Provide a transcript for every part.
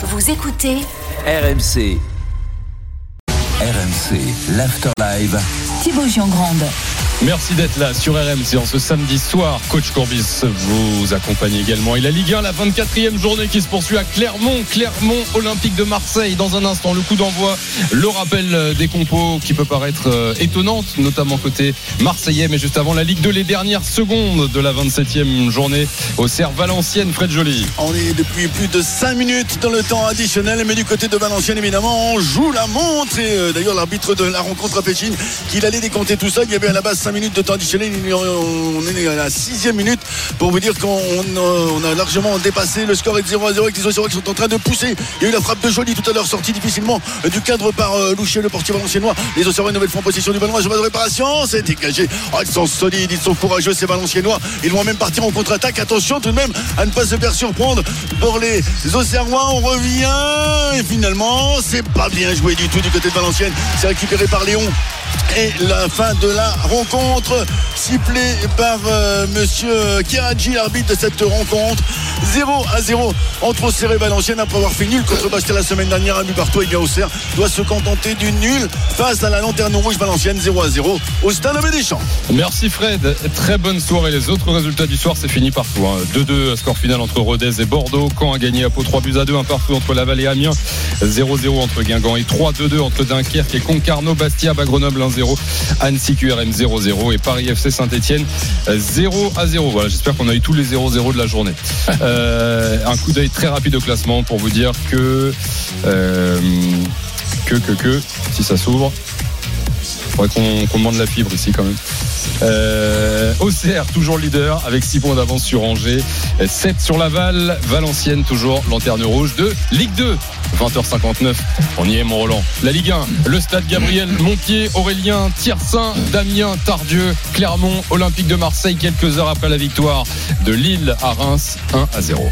Vous écoutez RMC. RMC, l'Afterlive. Thibaut Giangrande. Merci d'être là sur RMC en ce samedi soir. Coach Courbis vous accompagne également. Et la Ligue 1, la 24e journée qui se poursuit à Clermont. Clermont Olympique de Marseille. Dans un instant, le coup d'envoi, le rappel des compos qui peut paraître euh, étonnante, notamment côté marseillais. Mais juste avant la Ligue 2, les dernières secondes de la 27e journée au Cerf Valenciennes. Fred Joly. On est depuis plus de 5 minutes dans le temps additionnel. Mais du côté de Valenciennes, évidemment, on joue la montre. Et euh, d'ailleurs, l'arbitre de la rencontre fait signe qu'il allait décompter tout ça. Il y avait à la base 5 minutes de temps additionnel. On est à la sixième minute pour vous dire qu'on on a largement dépassé. Le score est de 0 à 0 avec les Océans qui sont en train de pousser. Il y a eu la frappe de Joly tout à l'heure, sortie difficilement du cadre par euh, Loucher, le portier valenciennois. Les Océans nouvelle fois en possession du ballon. Un de réparation. C'est dégagé. Oh, ils sont solides, ils sont courageux, ces Valenciennois. Ils vont même partir en contre-attaque. Attention tout de même à ne pas se faire surprendre pour les Océanois. On revient. Et finalement, c'est pas bien joué du tout du côté de Valenciennes. C'est récupéré par Léon et la fin de la rencontre sifflée par euh, monsieur Kiradji l'arbitre de cette rencontre. 0 à 0 entre Auxerre et Valenciennes après avoir fait nul contre Bastia la semaine dernière. Un but partout et bien Auxerre doit se contenter du nul face à la lanterne rouge Valenciennes 0 à 0 au stade des Champs merci Fred. Très bonne soirée. Les autres résultats du soir c'est fini partout 2-2 hein. score final entre Rodez et Bordeaux. Caen a gagné à Pau 3 buts à 2 un partout entre Laval et Amiens. 0-0 entre Guingamp et 3-2-2 entre Dunkerque et Concarneau. Bastia Grenoble 1-0 Annecy QRM 0-0 et Paris FC Saint-Etienne 0 à 0 voilà j'espère qu'on a eu tous les 0-0 de la journée. Euh, un coup d'œil très rapide au classement pour vous dire que euh, que que que si ça s'ouvre faudrait qu'on qu demande la fibre ici quand même. Euh, OCR toujours leader avec 6 points d'avance sur Angers. 7 sur Laval. Valenciennes toujours lanterne rouge de Ligue 2 20h59 on y est mon Roland. La Ligue 1 le stade Gabriel Montpied Aurélien Tiersin Damien Tardieu Clermont Olympique de Marseille quelques heures après la victoire de Lille à Reims 1 à 0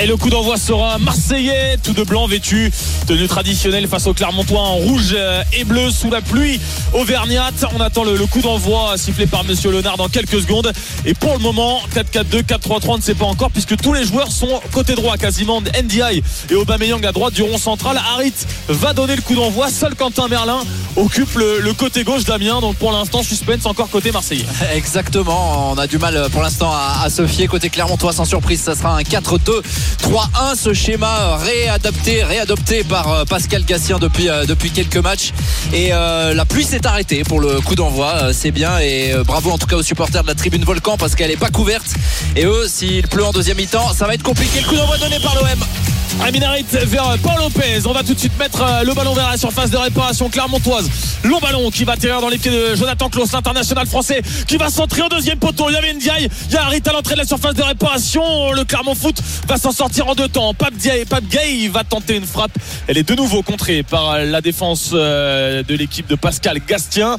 et le coup d'envoi sera marseillais, tout de blanc vêtu, tenue traditionnelle face au Clermontois en rouge et bleu sous la pluie auvergnate. On attend le, coup d'envoi sifflé par Monsieur Léonard dans quelques secondes. Et pour le moment, 4-4-2, 4-3-3, on ne sait pas encore puisque tous les joueurs sont côté droit quasiment. NDI et Aubameyang à droite du rond central. Harit va donner le coup d'envoi. Seul Quentin Merlin occupe le, côté gauche d'Amiens. Donc pour l'instant, suspense encore côté marseillais. Exactement. On a du mal pour l'instant à, à se fier côté Clermontois. Sans surprise, ça sera un 4-2. 3-1 ce schéma réadapté réadopté par euh, Pascal Gassien depuis, euh, depuis quelques matchs. Et euh, la pluie s'est arrêtée pour le coup d'envoi c'est bien. Et bravo en tout cas aux supporters de la tribune Volcan parce qu'elle n'est pas couverte. Et eux s'il pleut en deuxième mi-temps ça va être compliqué. Le coup d'envoi donné par l'OM Aminarit vers Paul Lopez. On va tout de suite mettre le ballon vers la surface de réparation clermontoise. Long ballon qui va atterrir dans les pieds de Jonathan Klaus, l'international français, qui va centrer au deuxième poteau. Il y avait Ndiaye, il y a Harit à l'entrée de la surface de réparation. Le Clermont Foot va s'en sortir en deux temps. Pape Diaye, Pape Gay va tenter une frappe. Elle est de nouveau contrée par la défense de l'équipe de Pascal Gastien.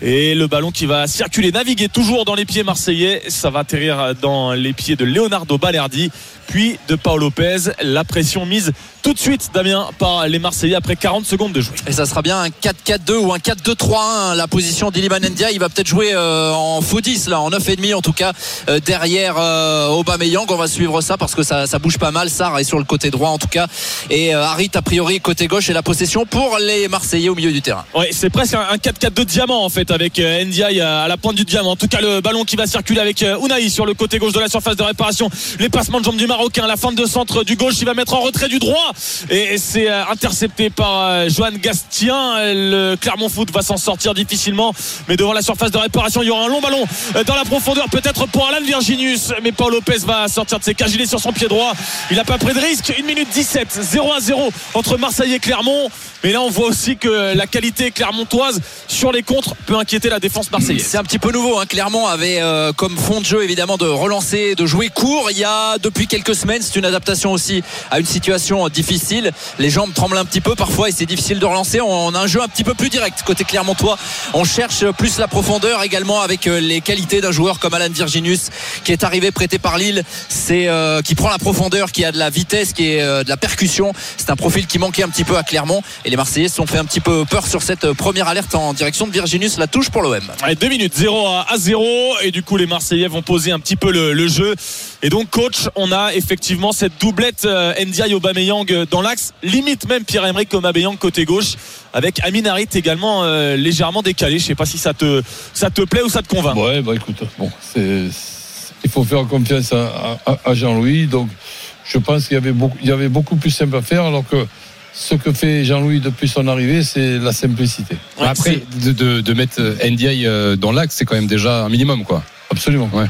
Et le ballon qui va circuler, naviguer toujours dans les pieds marseillais. Ça va atterrir dans les pieds de Leonardo Balerdi, puis de Paolo Lopez. La pression mise tout de suite, Damien, par les Marseillais après 40 secondes de jouer. Et ça sera bien un 4-4-2 ou un 4-2-3-1. La position d'Iliman Ndia, il va peut-être jouer euh, en faux 10, là, en 9,5 en tout cas, euh, derrière euh, Aubameyang. On va suivre ça parce que ça, ça bouge pas mal. Sarr est sur le côté droit en tout cas. Et euh, Harit, a priori, côté gauche et la possession pour les Marseillais au milieu du terrain. Oui, c'est presque un 4-4-2 diamant en fait avec Ndiaye à la pointe du diamant. En tout cas, le ballon qui va circuler avec Unai sur le côté gauche de la surface de réparation. Les passements de jambes du Marocain, la fin de centre du gauche, il va mettre en retrait du droit. Et c'est euh, intercepté par Johan Gastien. Le Clermont Foot va s'en sortir difficilement. Mais devant la surface de réparation, il y aura un long ballon dans la profondeur, peut-être pour Alan Virginius. Mais Paul Lopez va sortir de ses cages. Sur son pied droit. Il n'a pas pris de risque. 1 minute 17, 0 à 0 entre Marseille et Clermont. Mais là, on voit aussi que la qualité clermontoise sur les contres peut inquiéter la défense marseillaise. C'est un petit peu nouveau. Hein. Clermont avait euh, comme fond de jeu évidemment de relancer, de jouer court. Il y a depuis quelques semaines, c'est une adaptation aussi à une situation difficile. Les jambes tremblent un petit peu parfois et c'est difficile de relancer. On a un jeu un petit peu plus direct côté Clermontois. On cherche plus la profondeur également avec euh, les qualités d'un joueur comme Alan Virginius qui est arrivé prêté par Lille. C'est euh, qui prend la profondeur, qui a de la vitesse, qui est euh, de la percussion. C'est un profil qui manquait un petit peu à Clermont et les Marseillais se sont fait un petit peu peur sur cette première alerte en direction de Virginius. La touche pour l'OM. Allez, deux minutes 0 à 0 et du coup les Marseillais vont poser un petit peu le jeu Et donc, coach, on a effectivement cette doublette euh, Ndiaye Aubameyang euh, dans l'axe, limite même Pierre-Emerick Aubameyang côté gauche, avec Amin Harit également euh, légèrement décalé. Je sais pas si ça te, ça te plaît ou ça te convainc. Ouais, bah écoute, bon, c'est, il faut faire confiance à, à- à Jean-Louis. Donc, je pense qu'il y avait beaucoup, il y avait beaucoup plus simple à faire, alors que ce que fait Jean-Louis depuis son arrivée, c'est la simplicité. Après, de, de, de mettre NDI euh, dans l'axe, c'est quand même déjà un minimum, quoi. Absolument. Ouais.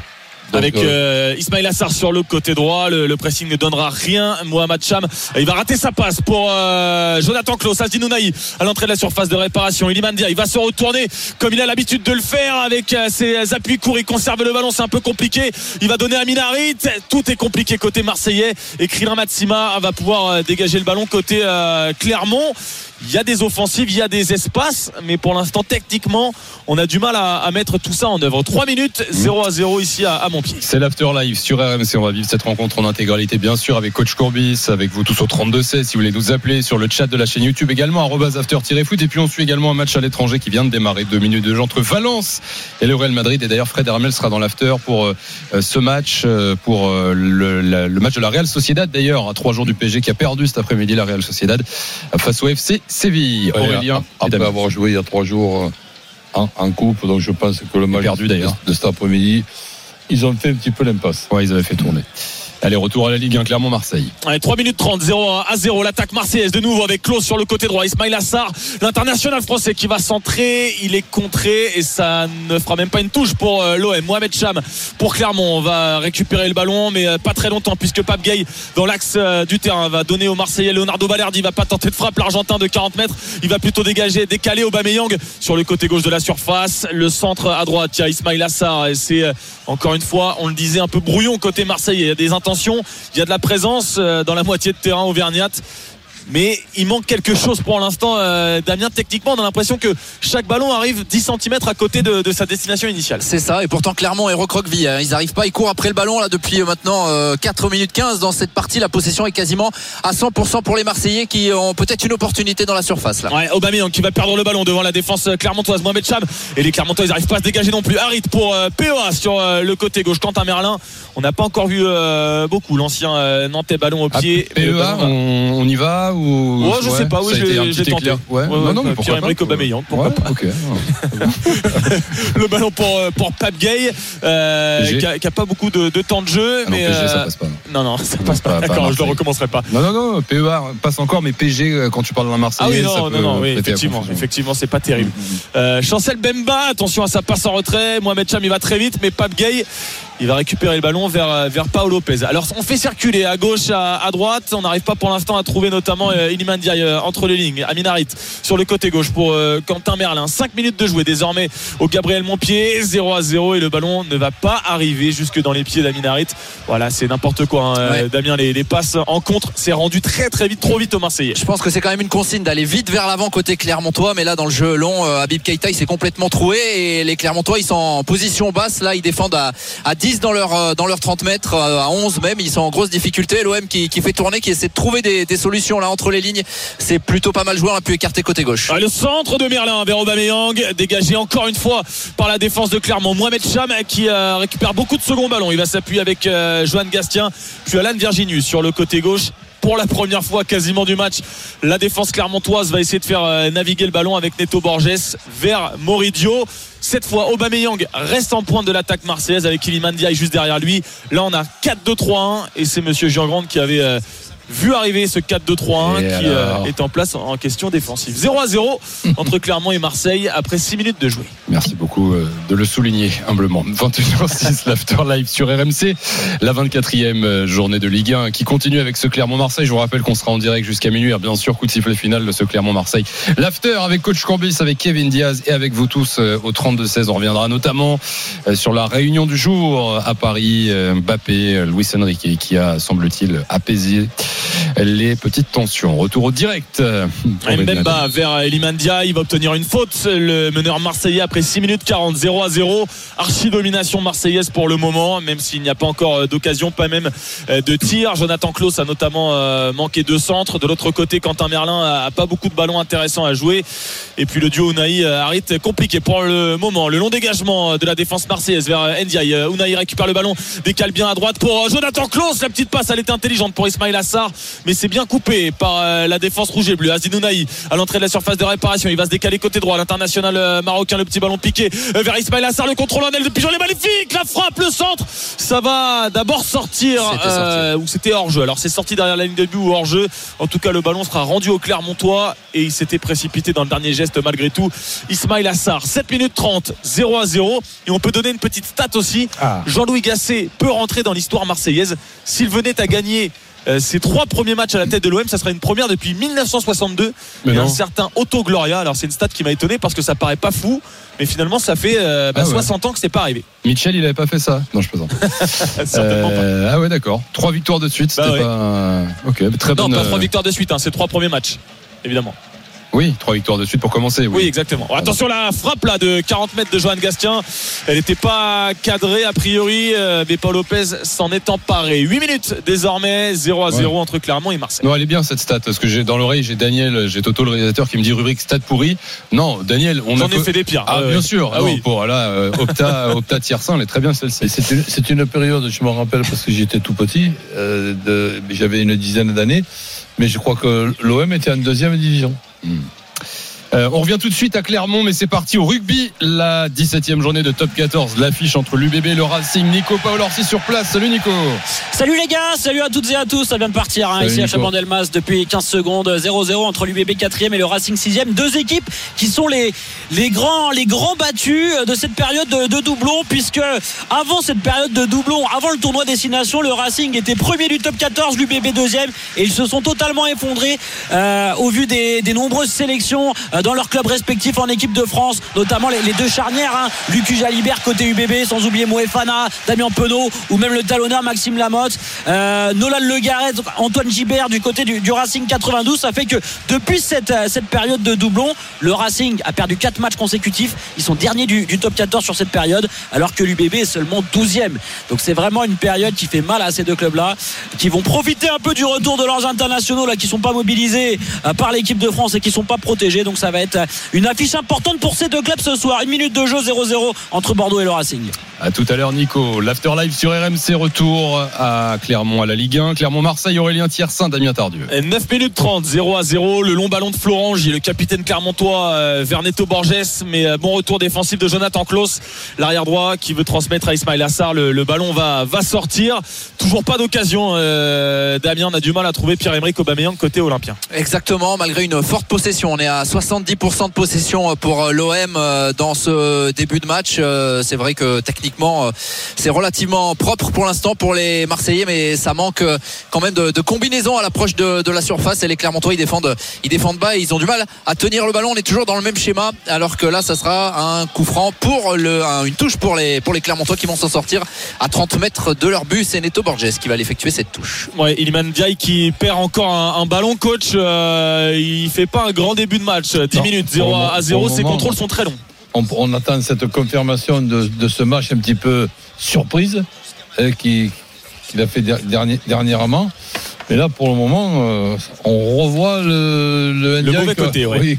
Donc, avec euh, euh, Ismail Assar sur le côté droit. Le, le pressing ne donnera rien. Mohamed Cham, il va rater sa passe pour euh, Jonathan Klaus. Asdin Ounahi à l'entrée de la surface de réparation. Iliman Dia, il va se retourner comme il a l'habitude de le faire avec euh, ses appuis courts. Il conserve le ballon, c'est un peu compliqué. Il va donner à Minarit. Tout est compliqué côté marseillais. Et Krillin Matsima va pouvoir euh, dégager le ballon côté euh, Clermont. Il y a des offensives, il y a des espaces, mais pour l'instant, techniquement, on a du mal à, à mettre tout ça en œuvre. 3 minutes, 0 à 0 ici à, à Montpied. C'est l'after live sur RMC. On va vivre cette rencontre en intégralité, bien sûr, avec Coach Courbis, avec vous tous au 32-16. Si vous voulez nous appeler sur le chat de la chaîne YouTube également, after-foot. Et puis on suit également un match à l'étranger qui vient de démarrer. Deux minutes de jeu entre Valence et le Real Madrid. Et d'ailleurs, Fred Hermel sera dans l'after pour euh, ce match, euh, pour euh, le, la- le match de la Real Sociedad d'ailleurs, à trois jours du PSG qui a perdu cet après-midi la Real Sociedad face au FC Séville. Aurélien, après avoir joué il y a trois jours euh, en, en coupe, donc je pense que le match perdu, de- de cet après-midi, ils ont fait un petit peu l'impasse. Ouais, ils avaient fait tourner. Allez, retour à la Ligue 1, Clermont-Marseille. Allez, 3 minutes 30, 0 à 0. L'attaque marseillaise de nouveau avec Klaus sur le côté droit. Ismail Assar, l'international français qui va centrer. Il est contré et ça ne fera même pas une touche pour euh, l'OM. Mohamed Cham pour Clermont. On va récupérer le ballon, mais euh, pas très longtemps puisque Pape Gay dans l'axe euh, du terrain va donner au Marseillais Leonardo Balerdi. Il va pas tenter de frappe l'Argentin de 40 mètres. Il va plutôt dégager, décaler Aubameyang sur le côté gauche de la surface. Le centre à droite, il y a Ismail Assar et c'est encore une fois, on le disait, un peu brouillon côté Marseillais. Il y a des il y a de la présence euh, dans la moitié de terrain auvergnate. Mais il manque quelque chose pour l'instant, euh, Damien. Techniquement, on a l'impression que chaque ballon arrive 10 cm à côté de, de sa destination initiale. C'est ça, et pourtant Clermont est recroquevillé. hein. Ils n'arrivent pas, ils courent après le ballon là depuis euh, maintenant euh, 4 minutes 15 dans cette partie. La possession est quasiment à 100% pour les Marseillais qui ont peut-être une opportunité dans la surface là. Ouais, Aubameyang qui va perdre le ballon devant la défense clermontoise. Mohamed Cham et les Clermontois ils n'arrivent pas à se dégager non plus. Harit pour euh, POA sur euh, le côté gauche. Quentin Merlin, on n'a pas encore vu euh, beaucoup l'ancien euh, Nantais ballon au Ah, pied. PEA, ballon va- on, on y va ou Ouais, je sais pas, oui, ça j'ai tenté. Ouais, Ouais, non, ouais, non, mais pourquoi Pierre-Emerick Aubameyang, pourquoi Ouais, pas. ok. le ballon pour, euh, pour Pape Gay, euh, qui, a, qui a pas beaucoup de, de temps de jeu. Ah non, mais PSG, ça euh, passe pas. non, non, ça passe pas. pas- D'accord, je ne recommencerai pas. Non, non, non, PEA passe encore, mais PG, euh, quand tu parles d'un Marseillais, Ah oui, ça non, peut non, non, oui, effectivement, effectivement, c'est pas terrible. Euh, Chancel Bemba, attention à sa passe en retrait. Mohamed Cham, il va très vite, mais Pape Gay, il va récupérer le ballon vers, euh, vers Paolo Lopez. Alors, on fait circuler à gauche, à, à droite. On n'arrive pas pour l'instant à trouver notamment euh, euh, entre les lignes. Aminarit sur le côté gauche pour euh, Quentin Merlin. 5 minutes de jouer désormais au Gabriel Montpied. 0 à 0 et le ballon ne va pas arriver jusque dans les pieds d'Aminarit. Voilà, c'est n'importe quoi. hein. Ouais. Damien, les, les passes en contre, c'est rendu très très vite, trop vite aux Marseillais. Je pense que c'est quand même une consigne d'aller vite vers l'avant côté Clermontois, mais là dans le jeu long, Habib Keita il s'est complètement troué et les Clermontois ils sont en position basse. Là ils défendent à, à 10 dans leur euh, dans leurs 30 mètres, euh, à 11 même. Ils sont en grosse difficulté. L'OM qui, qui fait tourner, qui essaie de trouver des, solutions là entre les lignes. C'est plutôt pas mal joué. On a pu écarter côté gauche. Ah, le centre de Merlin vers Aubameyang, dégagé encore une fois par la défense de Clermont. Mohamed Cham qui euh, récupère beaucoup de second ballon. Il va s'appuyer avec Johan Gastien, puis Alan Virginius sur le côté gauche. Pour la première fois quasiment du match, la défense clermontoise va essayer de faire euh, naviguer le ballon avec Neto Borges vers Moridio. Cette fois, Aubameyang reste en pointe de l'attaque marseillaise avec Iliman Ndiaye juste derrière lui. Là, on a 4-2-3-1 et c'est Monsieur Jean qui avait euh, vu arriver ce 4-2-3-1 Et qui euh, alors est en place en question défensive. 0 à 0 entre Clermont et Marseille après 6 minutes de jouer. Merci beaucoup euh, de le souligner humblement. 21h06, l'After Live sur RMC. La 24e euh, journée de Ligue 1 qui continue avec ce Clermont-Marseille. Je vous rappelle qu'on sera en direct jusqu'à minuit. Bien sûr, coup de sifflet final de ce Clermont-Marseille. L'After avec Coach Courbis, avec Kevin Diaz et avec vous tous au 32-16. On reviendra notamment sur la réunion du jour à Paris. Mbappé, Luis Enrique qui a, semble-t-il, apaisé les petites tensions. Retour au direct. Ben Mbemba vers Elimandia, il va obtenir une faute. Le meneur marseillais après 6 minutes 40, 0 à 0. Archi domination marseillaise pour le moment, même s'il n'y a pas encore euh, d'occasion, pas même euh, de tir. Jonathan Klaus a notamment euh, manqué deux centres. De l'autre côté, Quentin Merlin a pas beaucoup de ballons intéressants à jouer. Et puis le duo Unai Harit compliqué pour le moment. Le long dégagement de la défense marseillaise vers Ndiaye. Unai récupère le ballon, décale bien à droite pour Jonathan Klaus. La petite passe, elle était intelligente pour Ismail Assar, mais c'est bien coupé par la défense rouge et bleue. Azin Unai à l'entrée de la surface de réparation. Il va se décaler côté droit. L'international marocain, le petit ballon piqué vers Ismail Assar. Le contrôle en aile de Pigeon, les magnifique. La frappe, le centre. Ça va d'abord sortir. Euh, ou c'était hors jeu. Alors c'est sorti derrière la ligne de but ou hors jeu. En tout cas, le ballon sera rendu au Clermontois et il s'était précipité dans le dernier geste malgré tout. Ismail Assar, 7 minutes 30, 0 à 0. Et on peut donner une petite stat aussi. Ah. Jean-Louis Gasset peut rentrer dans l'histoire marseillaise s'il venait à gagner euh, ses trois premiers matchs à la tête de l'OM, ça serait une première depuis 1962. Mais et non. un certain Otto Gloria. Alors c'est une stat qui m'a étonné parce que ça paraît pas fou, mais finalement ça fait euh, bah, Ah ouais. 60 ans que c'est pas arrivé. Mitchell, il avait pas fait ça. Non, je plaisante. Certainement pas. Euh, ah ouais, d'accord. Trois victoires de suite, c'était Bah ouais. pas. Ok, très Non, bonne. pas trois euh, victoires de suite, hein, c'est trois premiers matchs, évidemment. Oui, trois victoires de suite pour commencer. Oui, Oui. exactement. Attention, la frappe là de 40 mètres de Johan Gastien. Elle n'était pas cadrée a priori, euh, mais Paul Lopez s'en est emparé. 8 minutes désormais, 0 à 0 entre Clermont et Marseille. Non, elle est bien cette stat parce que j'ai dans l'oreille, j'ai Daniel, j'ai Toto le réalisateur qui me dit rubrique stat pourri. Non, Daniel, on J'en a ai fait des pires. Ah, bien sûr. Ah non, oui. Bon, là, euh, Opta, Opta Tiersin, elle est très bien celle-ci. C'est une, c'est une période, je me rappelle parce que j'étais tout petit, euh, de- j'avais une dizaine d'années, mais je crois que l'OM était en deuxième division. Mm. Euh, on revient tout de suite à Clermont, mais c'est parti au rugby. La 17e journée de top 14. L'affiche entre l'UBB et le Racing. Nico Paolorsi sur place. Salut Nico. Salut les gars, salut à toutes et à tous, ça vient de partir hein, ici à. Chabandelmas depuis 15 secondes, 0-0 entre l'UBB 4e et le Racing 6e. Deux équipes qui sont les, les, grands, les grands battus de cette période de, de doublon, puisque avant cette période de doublon, avant le tournoi destination, le Racing était premier du top 14, l'UBB deuxième, et ils se sont totalement effondrés euh, au vu des, des nombreuses sélections euh, dans leurs clubs respectifs en équipe de France, notamment les, deux charnières, hein, Lucu Jalibert côté UBB, sans oublier Moefana, Damien Penaud, ou même le talonneur Maxime Lamotte, euh, Nolan Le Garret, Antoine Gibert du côté du, Racing 92. Ça fait que depuis cette, euh, cette période de doublon, le Racing a perdu 4 matchs consécutifs. Ils sont derniers du, du top 14 sur cette période, alors que l'UBB est seulement 12e. Donc c'est vraiment une période qui fait mal à ces deux clubs-là, qui vont profiter un peu du retour de leurs internationaux là, qui sont pas mobilisés euh, par l'équipe de France et qui sont pas protégés. Donc ça va être une affiche importante pour ces deux clubs ce soir. Une minute de jeu 0-0 entre Bordeaux et le Racing. À tout à l'heure, Nico. L'afterlife sur RMC. Retour à Clermont à la Ligue 1. Clermont-Marseille, Aurélien Tiersin, Damien Tardieu. Et 9 minutes 30, 0 à 0. Le long ballon de Florange et le capitaine clermontois euh, Verneto Borges. Mais euh, bon retour défensif de Jonathan Klaus, l'arrière droit qui veut transmettre à Ismail Assar. Le, le ballon va, va sortir. Toujours pas d'occasion. euh, Damien, on a du mal à trouver Pierre-Emerick Aubameyang côté olympien. Exactement, malgré une forte possession. On est à 70% de possession pour l'OM dans ce début de match. C'est vrai que techniquement, euh, c'est relativement propre pour l'instant pour les Marseillais, mais ça manque euh, quand même de, de combinaison à l'approche de, de la surface. Et les Clermontois, ils défendent, ils défendent bas et ils ont du mal à tenir le ballon. On est toujours dans le même schéma, alors que là, ça sera un coup franc pour le, un- une touche pour les, pour les Clermontois qui vont s'en sortir à 30 mètres de leur but. C'est Neto Borges qui va l'effectuer cette touche. Ouais, Iliman Ndiaye qui perd encore un, un ballon coach. euh, il fait pas un grand début de match. 10 Non, minutes 0 pour le- à 0. pour le Ses contrôles sont très longs. On, attend cette confirmation de, ce match un petit peu surprise euh, qui- qu'il a fait dernièrement. Mais là, pour le moment, euh, on revoit le, le, Ndiaye mauvais côté, ouais. oui,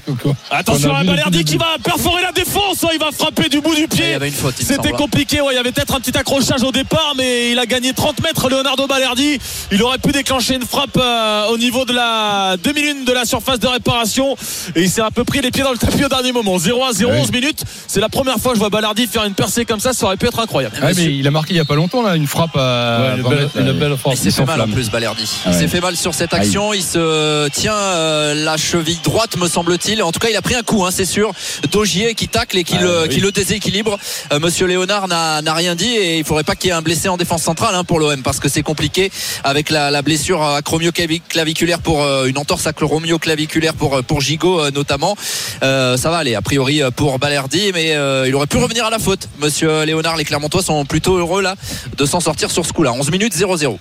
Attention à Balerdi le qui va perforer la défense. hein, Il va frapper du bout du Il y pied. avait une faute, il me C'était semble. compliqué, ouais, il y avait peut-être un petit accrochage au départ, mais il a gagné 30 mètres, Leonardo Balerdi. Il aurait pu déclencher une frappe euh, au niveau de la demi-lune de la surface de réparation. Et il s'est un peu pris les pieds dans le tapis au dernier moment. 0 à 0, Oui. 11 minutes. C'est la première fois que je vois Balerdi faire une percée comme ça, ça aurait pu être incroyable. Ah, mais il a marqué il y a pas longtemps là une frappe à Ouais, une 20 belle, une belle force. Il s'est fait mal en plus Balerdi. Il s'est fait mal sur cette action. Il se tient euh, la cheville droite, me semble-t-il. En tout cas, il a pris un coup, hein, c'est sûr. Dogier qui tacle et qui, Ah le, oui. qui le déséquilibre. Euh, Monsieur Léonard n'a rien dit et il faudrait pas qu'il y ait un blessé en défense centrale hein, pour l'OM parce que c'est compliqué avec la, la blessure acromio-claviculaire pour euh, une entorse acromio-claviculaire pour pour Gigot notamment. Ça va aller a priori pour Balerdi, mais il aurait pu revenir à la faute. Monsieur Léonard, les Clermontois sont plutôt heureux là de s'en sortir sur ce coup-là. 11 minutes 0-0.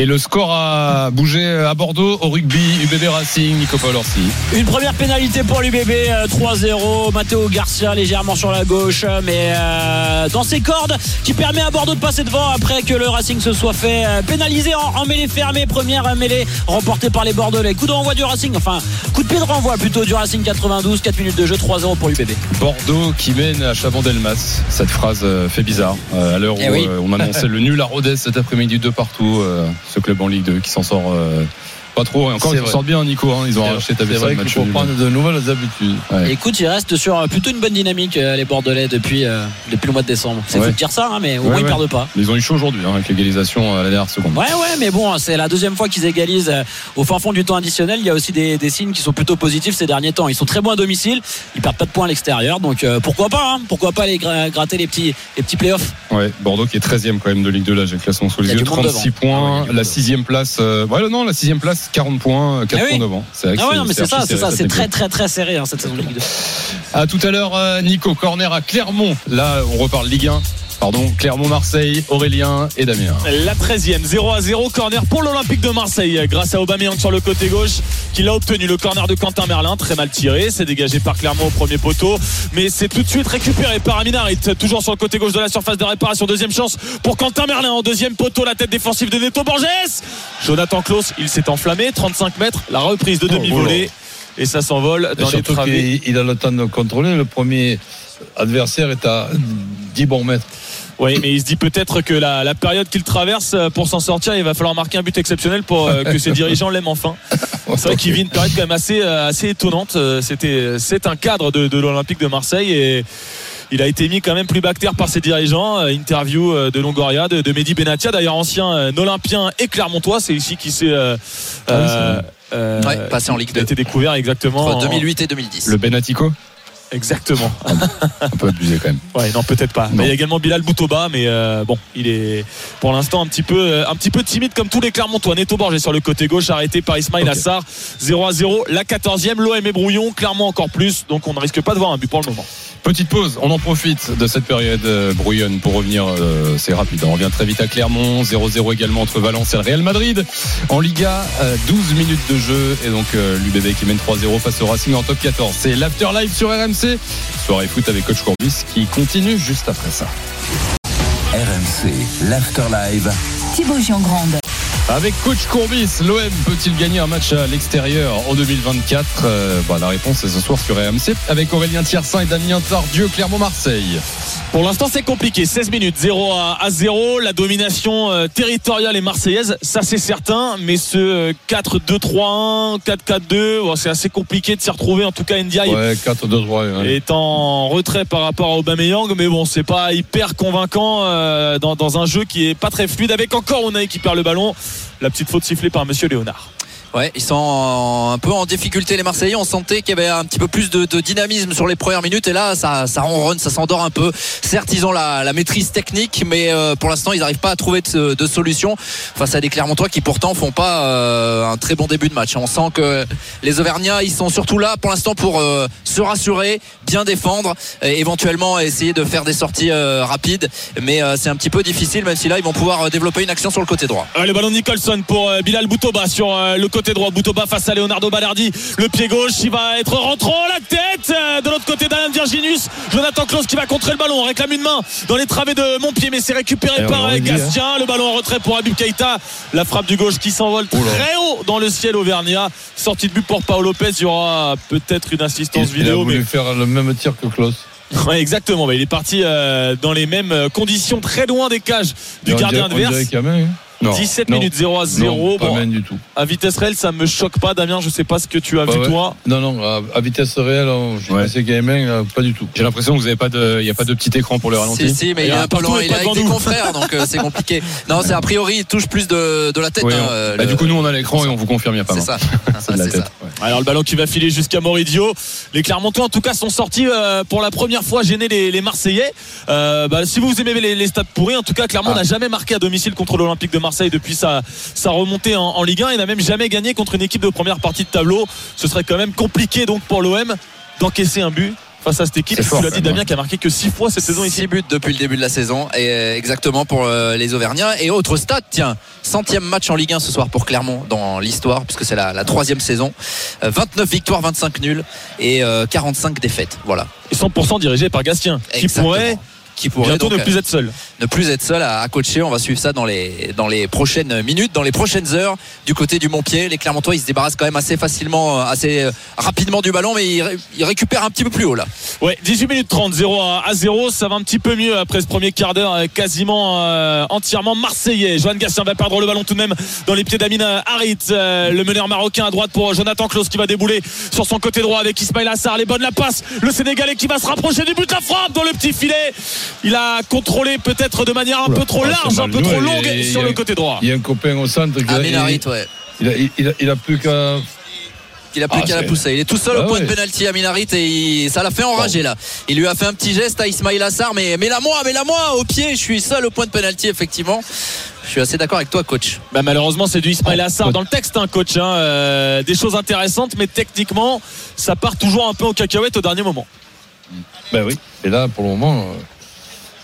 Et le score a bougé à Bordeaux au rugby, UBB Racing, Nico Paolorsi. Une première pénalité pour l'UBB, euh, 3-0. Matteo Garcia légèrement sur la gauche, mais euh, dans ses cordes, qui permet à Bordeaux de passer devant après que le Racing se soit fait euh, pénaliser en, en mêlée fermée. Première euh, mêlée remportée par les Bordelais. Coup de renvoi du Racing, enfin coup de pied de renvoi plutôt du Racing 92, 4 minutes de jeu, 3-0 pour l'UBB. Bordeaux qui mène à Chabon-Delmas. Cette phrase euh, fait bizarre. Euh, à l'heure où Eh oui. euh, on annonçait le nul à Rodez cet après-midi de partout. Ce club en Ligue 2 qui s'en sort euh, pas trop. Et encore, ils sortent bien, Nico. hein. Ils ont C'est- arraché, t'as vu C'est ça, le vrai qu'il match faut nul. prendre de nouvelles habitudes. Ouais. Écoute, ils restent sur euh, plutôt une bonne dynamique, euh, les Bordelais, depuis, euh, depuis le mois de décembre. C'est Ouais. fou de dire ça, hein, mais au Ouais, moins ils ouais. perdent pas. Ils ont eu chaud aujourd'hui hein, avec l'égalisation à la dernière seconde. Ouais, ouais, mais bon, c'est la deuxième fois qu'ils égalisent au fin fond du temps additionnel. Il y a aussi des, des signes qui sont plutôt positifs ces derniers temps. Ils sont très bons à domicile, ils perdent pas de points à l'extérieur, donc euh, pourquoi pas, hein, pourquoi pas aller gra- gratter les petits, les petits playoffs. Ouais, Bordeaux qui est 13e quand même de Ligue 2 là, j'ai le classement sous les yeux, du monde 36 devant. points, Ah la monde sixième place, euh, ouais, non, la sixième place, 40 points, 4 Ah oui. points devant. C'est vrai que Ah ouais, non, mais c'est ça, c'est ça, c'est Ligue 2. très, très, très serré hein, cette saison de Ligue 2. À tout à l'heure, euh, Nico, corner à Clermont. Là, on reparle Ligue 1. Pardon, Clermont-Marseille, Aurélien et Damien. La 13e, 0 à 0, corner pour l'Olympique de Marseille, grâce à Aubameyang sur le côté gauche, qui l'a obtenu. Le corner de Quentin Merlin, très mal tiré, c'est dégagé par Clermont au premier poteau, mais c'est tout de suite récupéré par Aminarit, toujours sur le côté gauche de la surface de réparation. Deuxième chance pour Quentin Merlin en deuxième poteau, la tête défensive de Neto Borges. Jonathan Klaus, il s'est enflammé, 35 mètres, la reprise de demi-volée. Et ça s'envole dans les surtout travées. qu'il il a le temps de contrôler. Le premier adversaire est à 10 bons mètres. Oui, mais il se dit peut-être que la, la période qu'il traverse, euh, pour s'en sortir, il va falloir marquer un but exceptionnel pour euh, que ses dirigeants l'aiment enfin. C'est vrai qu'il vit une période quand même assez, euh, assez étonnante. C'était, c'est un cadre de, de l'Olympique de Marseille et il a été mis quand même plus bactère par ses dirigeants. Interview de Longoria, de, de Mehdi Benatia, d'ailleurs ancien Olympien et Clermontois. C'est ici qu'il s'est euh, Ah oui, euh, Ouais, passé en Ligue il a 2. été découvert exactement. Entre en- 2008 et 2010. Le Benatico? Exactement. Un peu abusé quand même. Ouais, non, peut-être pas. Mais il y a également Bilal Boutouba, mais euh, bon, il est pour l'instant un petit peu, euh, un petit peu timide comme tous les Clermontois. Neto Borges sur le côté gauche, arrêté par Ismail. Assar. 0 à 0. La 14e, l'OM est brouillon, Clermont encore plus. Donc on ne risque pas de voir un but pour le moment. Petite pause, on en profite de cette période euh, brouillonne pour revenir, euh, c'est rapide, on revient très vite à Clermont, 0-0 également entre Valence et le Real Madrid. En Liga, euh, 12 minutes de jeu et donc euh, l'UBB qui mène 3-0 face au Racing en top 14. C'est l'Afterlife sur RMC, soirée foot avec Coach Courbis qui continue juste après ça. RMC, l'Afterlive. Thibaut Giangrande. Avec coach Courbis, l'OM peut-il gagner un match à l'extérieur en 2024 Euh, bah, La réponse est ce soir sur RMC avec Aurélien Tiersin et Damien Tardieu, Clermont-Marseille. Pour l'instant, c'est compliqué. 16 minutes, 0 à, à 0. La domination euh, territoriale est marseillaise, ça c'est certain. Mais ce euh, 4-2-3-1, 4-4-2, bon, c'est assez compliqué de s'y retrouver. En tout cas, Ndiaye Ouais, 4-2-3. ouais. est en retrait par rapport à Aubameyang mais bon c'est pas hyper convaincant euh, dans, dans un jeu qui est pas très fluide avec encore Unai qui perd le ballon la petite faute sifflée par monsieur Léonard Ouais, ils sont un peu en difficulté les Marseillais. On sentait qu'il y avait un petit peu plus de, dynamisme sur les premières minutes et là ça, ronronne, ça s'endort un peu. Certes, ils ont la, maîtrise technique, mais euh, pour l'instant ils n'arrivent pas à trouver de, solution face à des Clermontois qui pourtant font pas euh, un très bon début de match. On sent que les Auvergnats ils sont surtout là pour l'instant pour euh, se rassurer, bien défendre, et éventuellement essayer de faire des sorties rapides. Mais c'est un petit peu difficile, même si là ils vont pouvoir développer une action sur le côté droit. Le ballon Nicholson pour Bilal Boutoba sur le côté droit Boutoba face à Leonardo Ballardi le pied gauche il va être rentrant la tête euh, de l'autre côté d'Alain Virginus Jonathan Klaus qui va contrer le ballon on réclame une main dans les travées de Montpied mais c'est récupéré Et par hein. Gastien le ballon en retrait pour Abib Keita la frappe du gauche qui s'envole très haut dans le ciel Auvergnat sortie de but pour Paolo Lopez il y aura peut-être une assistance Il, il a vidéo mais voulu faire le même tir que Klaus. Ouais, exactement. Il est parti euh, dans les mêmes euh, conditions, très loin des cages du gardien adverse. Y a hein. Non. 17 Non. minutes 0 à 0. Non, pas Bon, du tout. à vitesse réelle, ça me choque pas, Damien. Je sais pas ce que tu as Ouais, vu ouais. toi. Non, non, à, à vitesse réelle, on- je Ouais. pensais qu'il y euh, pas du tout. J'ai l'impression que vous avez pas de, il n'y a pas de petit écran pour le Si, ralenti. si, mais Et il est un un peu Il est avec des confrères, donc euh, c'est compliqué. Non, c'est a priori, il touche plus de, de la tête. Oui, hein, on- euh, bah, le- du coup, nous, on a l'écran et on vous confirme, il n'y a pas C'est ça. C'est la tête. ça. Alors le ballon qui va filer jusqu'à Moridio. Les Clermontois en tout cas sont sortis euh, pour la première fois gêner les, les Marseillais. Euh, bah, si vous aimez les, les stades pourris, en tout cas Clermont Ah. n'a jamais marqué à domicile contre l'Olympique de Marseille depuis sa, sa remontée en, en Ligue 1 et n'a même jamais gagné contre une équipe de première partie de tableau. Ce serait quand même compliqué donc pour l'OM d'encaisser un but face à cette équipe. C'est Tu fort, l'as dit Damien qui a marqué que 6 fois cette saison ici. 6 buts depuis le début de la saison et euh, exactement pour euh, les Auvergnats. Et autre stade tiens centième match en Ligue 1 ce soir pour Clermont dans l'histoire puisque c'est la, la troisième saison. Euh, 29 victoires 25 nuls et euh, 45 défaites. Voilà. Et 100% dirigé par Gastien, qui pourrait qui pourrait bientôt donc, ne plus être seul. ne plus être seul à, à coacher. On va suivre ça dans les, dans les prochaines minutes, dans les prochaines heures. Du côté du Montpied, les Clermontois, ils se débarrassent quand même assez facilement, euh, assez euh, rapidement du ballon, mais ils, ils récupèrent un petit peu plus haut là. Ouais, 18 minutes 30, 0 à à 0. Ça va un petit peu mieux après ce premier quart d'heure, euh, quasiment euh, entièrement marseillais. Johan Gastien va perdre le ballon tout de même dans les pieds d'Amin Harit, euh, le meneur marocain à droite pour Jonathan Klaus qui va débouler sur son côté droit avec Ismail Assar. Les bonnes la passe. Le Sénégalais qui va se rapprocher du but, la frappe dans le petit filet. Il a contrôlé peut-être de manière un peu trop Ah, large, un peu trop longue sur le côté droit. Il y a un copain au centre. il, ouais. il a, il, a, il a plus qu'à. Il a plus Ah, qu'à la pousser. Il est tout seul Ah au point ouais. de pénalty à Minarit et il- ça l'a fait enrager là. Il lui a fait un petit geste à Ismail Assar, mais, mais la moi, mais la moi, au pied, je suis seul au point de pénalty effectivement. Je suis assez d'accord avec toi, coach. Bah, malheureusement, c'est du Ismail Oh, Assar dans le texte, hein, coach. hein. Euh, des choses intéressantes, mais techniquement, ça part toujours un peu en cacahuète au dernier moment. Ben oui. Et là, pour le moment, euh,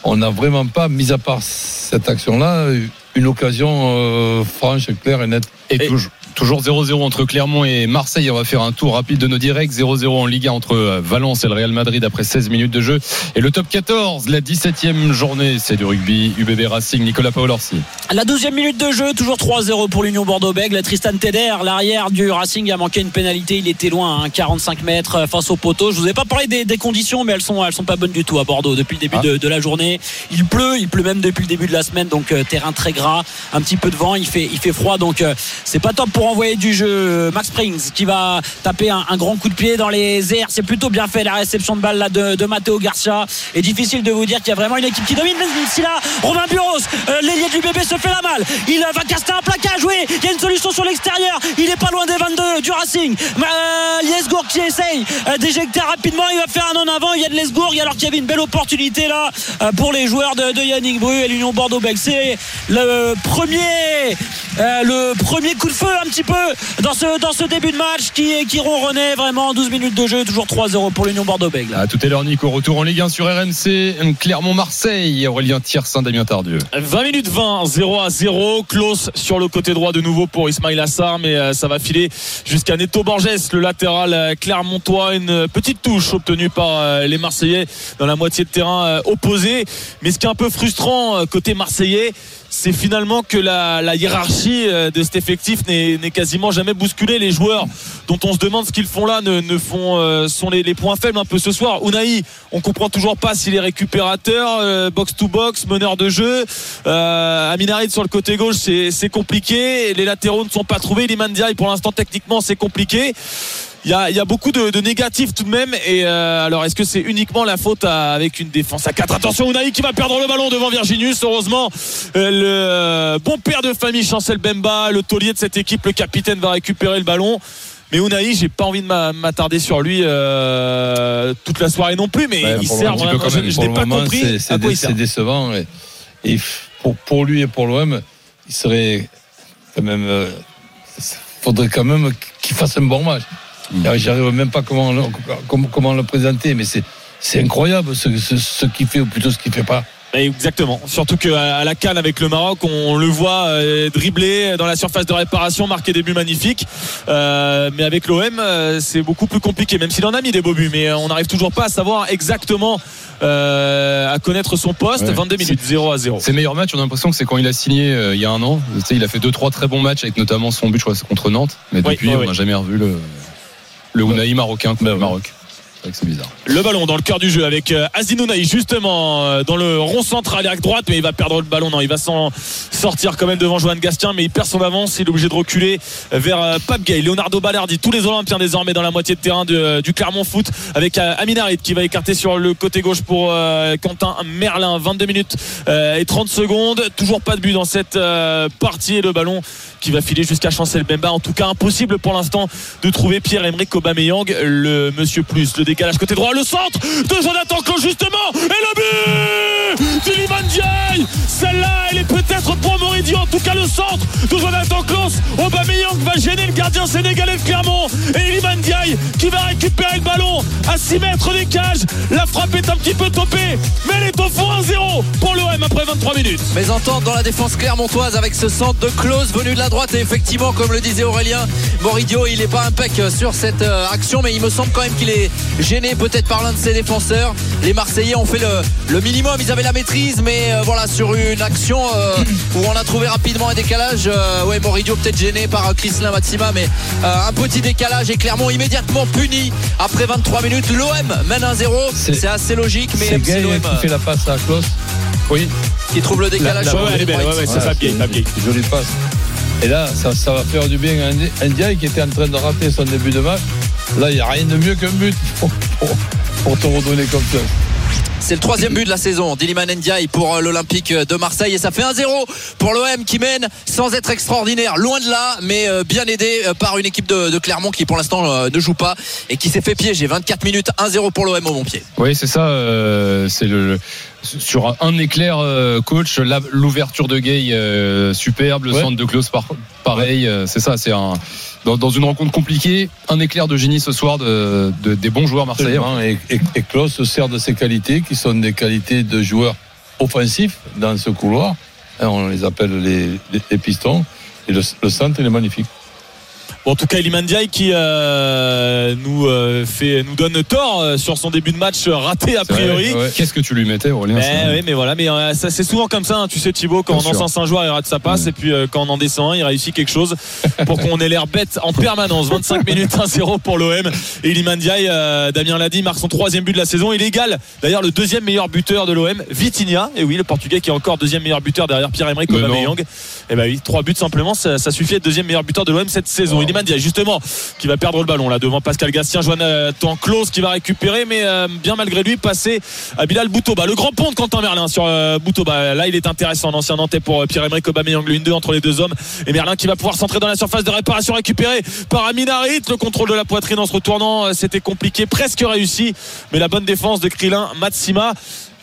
on n'a vraiment pas, mis à part cette action-là, une occasion euh, franche, claire et nette. Et, Et- toujours- toujours 0-0 entre Clermont et Marseille. On va faire un tour rapide de nos directs. 0-0 en Liga entre euh, Valence et le Real Madrid après 16 minutes de jeu. Et le top 14, la 17e journée, c'est du rugby. UBB Racing, Nicolas Paolorsi. La 12e minute de jeu, toujours 3-0 pour l'Union Bordeaux-Bègles. Tristan Teder, l'arrière du Racing, a manqué une pénalité. Il était loin, hein, 45 mètres euh, face au poteau. Je vous ai pas parlé des, des conditions, mais elles sont, elles sont pas bonnes du tout à Bordeaux depuis le début Ah. de, de la journée. Il pleut, il pleut même depuis le début de la semaine, donc euh, terrain très gras, un petit peu de vent, il fait, il fait froid, donc euh, c'est pas top pour envoyer du jeu. Max Springs qui va taper un, grand coup de pied dans les airs. C'est plutôt bien fait la réception de balle là de, Matteo Garcia. Et difficile de vous dire qu'il y a vraiment une équipe qui domine. Même si là, Romain Buros, euh, l'ailier du bébé se fait la malle. Il euh, va caster un plaquage. Oui, il y a une solution sur l'extérieur. Il est pas loin des 22 du Racing. Euh, qui essaye euh, d'éjecter rapidement. Il va faire un en avant. Il y a de Lesgourg alors qu'il y avait une belle opportunité là euh, pour les joueurs de, Yannick Bru et l'Union Bordeaux-Bègles. C'est le premier, le premier coup de feu peu dans ce, dans ce début de match qui, qui ronronnait vraiment 12 minutes de jeu. Toujours 3-0 pour l'Union Bordeaux-Bègles. À tout à l'heure, Nico. Retour en Ligue 1 sur RMC. Clermont-Marseille. Aurélien Tiersin, Damien Tardieu. 20 minutes 20, 0 à 0. Close sur le côté droit de nouveau pour Ismail Assar, mais euh, ça va filer jusqu'à Neto Borges, le latéral euh, clermontois. Une petite touche obtenue par euh, les Marseillais dans la moitié de terrain euh, opposé. Mais ce qui est un peu frustrant côté Marseillais, c'est finalement que la, la hiérarchie de cet effectif n'est quasiment jamais bousculée. Les joueurs dont on se demande ce qu'ils font là ne, font euh, sont les, points faibles un peu ce soir. Unai, on comprend toujours pas s'il est récupérateur, euh, box to box, meneur de jeu. Euh, Aminarid sur le côté gauche, c'est c'est compliqué. Les latéraux ne sont pas trouvés. Liman Diaye, pour l'instant techniquement c'est compliqué. Il y, a, il y a beaucoup de, de négatifs tout de même. Et euh, alors, est-ce que c'est uniquement la faute à- avec une défense à 4 Attention, Unai qui va perdre le ballon devant Virginius. Heureusement, euh, le bon père de famille, Chancel Bemba, le taulier de cette équipe, le capitaine va récupérer le ballon. Mais Unai, j'ai pas envie de m'a- m'attarder sur lui euh, toute la soirée non plus. Mais Ouais, il sert vraiment. quand Je, je n'ai pas moment, compris c'est- dé- décevant. Et, et pour, pour lui et pour l'OM, il serait quand même. faudrait quand même qu'il fasse un bon match. Mm. J'arrive même pas comment le, comment, comment le présenter, mais c'est c'est incroyable ce, ce, ce qu'il fait ou plutôt ce qu'il fait pas. Exactement. Surtout qu'à la canne avec le Maroc, on le voit euh, dribbler dans la surface de réparation, marquer des buts magnifiques. Euh, mais avec l'OM, euh, c'est beaucoup plus compliqué, même s'il en a mis des beaux buts. Mais on n'arrive toujours pas à savoir exactement, euh, à connaître son poste. Ouais. 22 minutes, 0 à 0. Ses meilleurs matchs, on a l'impression que c'est quand il a signé euh, il y a un an. Tu sais, il a fait deux trois très bons matchs avec notamment son but, je crois, c'est contre Nantes. Mais Oui, depuis, on n'a jamais revu le le Unai marocain contre Bah, le ouais. Maroc. Le ballon dans le cœur du jeu avec euh, Azin Ounahi, justement euh, dans le rond central à droite, mais il va perdre le ballon. Non, il va s'en sortir quand même devant Johan Gastien, mais il perd son avance. Il est obligé de reculer vers euh, Pape Gay, Leonardo Balerdi, tous les Olympiens désormais dans la moitié de terrain du Clermont Foot avec Amin Harit qui va écarter sur le côté gauche pour Quentin Merlin. 22 minutes et 30 secondes. Toujours pas de but dans cette partie et le ballon qui va filer jusqu'à Chancel Bemba. En tout cas, impossible pour l'instant de trouver Pierre-Emerick Aubameyang, le monsieur plus. Le décalage côté droit. Le centre de Jonathan Claude justement. Et le but d'Iliman. Celle-là, elle est peut-être pour Moridio. En tout cas, le centre de Jonathan Klaus. Aubameyang va gêner le gardien sénégalais de Clermont. Et Iliman Ndiaye qui va récupérer le ballon à 6 mètres des cages. La frappe est un petit peu topée. Mais elle est au fond 1-0 pour l'OM après 23 minutes. Mais entente dans la défense clermontoise avec ce centre de close venu de la droite et effectivement comme le disait Aurélien Moridio il n'est pas impec sur cette euh, action mais il me semble quand même qu'il est gêné peut-être par l'un de ses défenseurs les Marseillais ont fait le, le minimum ils avaient la maîtrise mais euh, voilà sur une action euh, où on a trouvé rapidement un décalage euh, ouais Moridio peut-être gêné par euh, Chrislin Matsima mais euh, un petit décalage et Clermont immédiatement puni après 23 minutes l'OM mène 1-0 C'est- c'est assez logique mais C'est qui fait la passe à Klaus. Oui, qui trouve le décalage La- sur la- ouais, elle est belle. Ouais, ouais, c'est Jolie passe. Et là, ça, ça va faire du bien à Ndiaye qui était en train de rater son début de match. Là, il n'y a rien de mieux qu'un but pour, te redonner confiance. C'est le troisième but de la saison d'Iliman Ndiaye pour euh, l'Olympique de Marseille et ça fait 1-0 pour l'OM qui mène sans être extraordinaire, loin de là, mais euh, bien aidé euh, par une équipe de, de Clermont qui pour l'instant ne joue pas et qui s'est fait piéger. 24 minutes, 1-0 pour l'OM au Montpied. Oui, c'est ça. euh, c'est le, le- sur un éclair, coach, l'ouverture de Gay euh, superbe, le Ouais. centre de Klaus par- pareil. euh, c'est ça. C'est un dans, dans une rencontre compliquée, un éclair de génie ce soir de, de- des bons joueurs marseillais. Et, et, et Klaus se sert de ses qualités, sont des qualités de joueurs offensifs dans ce couloir. Hein, On les appelle les pistons. Et le, le centre, il est magnifique. Bon, en tout cas, Iliman Ndiaye qui euh, nous euh, fait, nous donne tort euh, sur son début de match raté a priori. ouais. Qu'est-ce que tu lui mettais, Aurélien Mais, oui, mais voilà, mais euh, ça c'est souvent comme ça, hein, tu sais Thibaut, quand Bien on encense un joueur, il rate sa passe, Mm. et puis euh, quand on en descend un, il réussit quelque chose pour qu'on ait l'air bête en permanence. 25 minutes 1-0 pour l'OM. Et Iliman Ndiaye, euh, Damien l'a dit, marque son troisième but de la saison. Il égale d'ailleurs le deuxième meilleur buteur de l'OM, Vitinha. Et oui, le Portugais qui est encore deuxième meilleur buteur derrière Pierre-Emerick. Aubameyang. Et bah oui, trois buts simplement, ça, ça suffit à être deuxième meilleur buteur de l'OM cette saison. Oh. Iliman Ndiaye, justement, qui va perdre le ballon là devant Pascal Gastien, Jonathan Klaus qui va récupérer, mais euh, bien malgré lui passer à Bilal Boutouba. Le grand pont de Quentin Merlin sur euh, Boutouba. Là, il est intéressant, l'ancien Nantais pour euh, Pierre-Emerick Aubameyang, le 1-2 entre les deux hommes. Et Merlin qui va pouvoir centrer dans la surface de réparation récupéré par Amin Harit. Le contrôle de la poitrine en se retournant, euh, c'était compliqué, presque réussi. Mais la bonne défense de Krilin Matsima.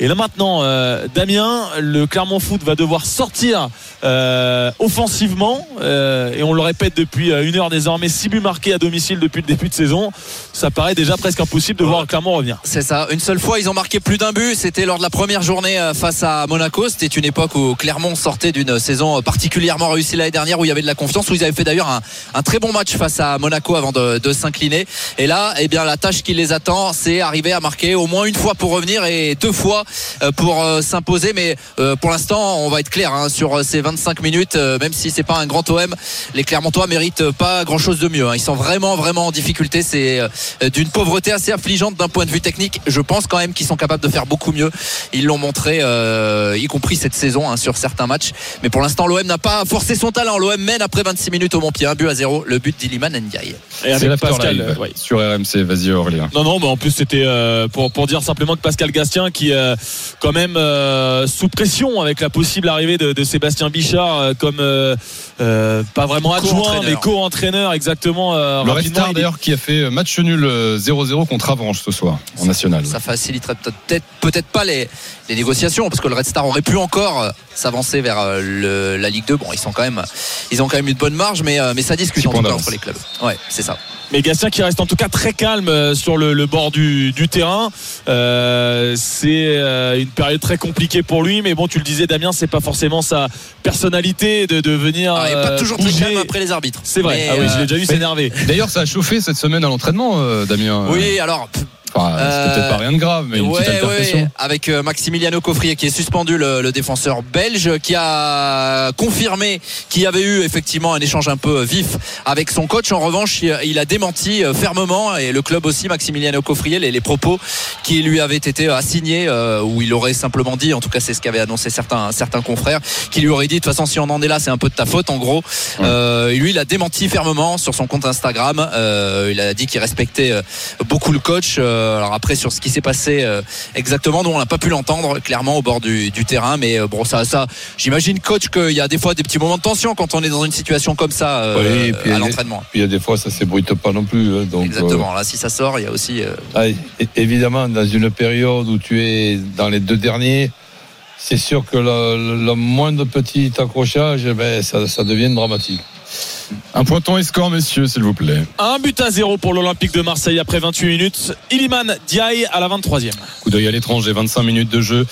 Et là maintenant, euh, Damien, le Clermont Foot va devoir sortir euh, offensivement. euh, et on le répète depuis euh, une heure désormais, 6 buts marqués à domicile depuis le début de saison. Ça paraît déjà presque impossible de voir Clermont revenir. C'est ça. Une seule fois, ils ont marqué plus d'un but. C'était lors de la première journée euh, face à Monaco. C'était une époque où Clermont sortait d'une saison particulièrement réussie l'année dernière, où il y avait de la confiance, où ils avaient fait d'ailleurs un, un très bon match face à Monaco avant de, de s'incliner. Et là, eh bien, la tâche qui les attend, c'est arriver à marquer au moins une fois pour revenir et deux fois euh, pour euh, s'imposer. Mais euh, pour l'instant, on va être clair hein, sur euh, ces 25 minutes, euh, même si c'est pas un grand OM, les Clermontois méritent pas grand chose de mieux. hein. Ils sont vraiment, vraiment en difficulté. C'est euh, d'une pauvreté assez affligeante d'un point de vue technique. Je pense quand même qu'ils sont capables de faire beaucoup mieux. Ils l'ont montré, euh, y compris cette saison hein, sur certains matchs. Mais pour l'instant, l'OM n'a pas forcé son talent. L'OM mène après 26 minutes au Montpied, un but à zéro. Le but d'Iliman Ndiaye. Et C'est avec Pascal. live euh, ouais. sur RMC. Vas-y, Aurélien. Non, non, mais en plus c'était euh, pour, pour dire simplement que Pascal Gastien qui euh, quand même euh, sous pression avec la possible arrivée de, de Sébastien Bichard euh, comme euh, euh, pas vraiment adjoint mais co-entraîneur exactement. euh, Le est- d'ailleurs qui a fait match nul euh, 0-0 contre Avranches ce soir en national. Ça faciliterait peut-être peut-être pas les, les négociations parce que le Red Star aurait pu encore s'avancer vers le- la Ligue 2. Bon, ils sont quand même, ils ont quand même une bonne marge, mais mais ça discute en tout cas entre les clubs. Ouais, c'est ça. Mais Gastien qui reste en tout cas très calme euh, sur le, le bord du, du terrain. Euh, c'est euh, une période très compliquée pour lui, mais bon, tu le disais, Damien, c'est pas forcément sa personnalité de, de venir. Alors, il n'est pas euh, toujours très calme après les arbitres. C'est vrai. Mais, ah oui, je l'ai déjà vu s'énerver. D'ailleurs, ça a chauffé cette semaine à l'entraînement, euh, Damien. Oui, alors Enfin, c'est Euh, peut-être pas rien de grave, mais une Ouais, petite altercation. ouais, avec euh, Maximiliano Coffrier qui est suspendu, le, le défenseur belge, qui a confirmé qu'il y avait eu effectivement un échange un peu vif avec son coach. En revanche, il, a démenti euh, fermement et le club aussi, Maximiliano Coffrier, les, les propos qui lui avaient été assignés, euh, où il aurait simplement dit, en tout cas c'est ce qu'avaient annoncé certains, certains confrères, qui lui auraient dit de toute façon si on en est là, c'est un peu de ta faute en gros. Euh, lui, il a démenti fermement sur son compte Instagram. Euh, il a dit qu'il respectait euh, beaucoup le coach. euh, Euh, alors après sur ce qui s'est passé euh, exactement, nous on n'a pas pu l'entendre clairement au bord du, du terrain, mais euh, bon ça, ça, j'imagine coach qu'il y a des fois des petits moments de tension quand on est dans une situation comme ça euh, et puis à l'entraînement. Puis il y a des fois, ça s'ébruite pas non plus. hein, donc, Exactement. Là si ça sort, il y a aussi. euh, euh, ah, évidemment, dans une période où tu es dans les deux derniers, c'est sûr que le, le moindre petit accrochage, eh ben, ça, ça devient dramatique. Un pointon et score, messieurs, s'il vous plaît. Un but à zéro pour l'Olympique de Marseille après 28 minutes. Iliman Diaye à la 23e. Coup d'œil à l'étranger, 25 minutes de jeu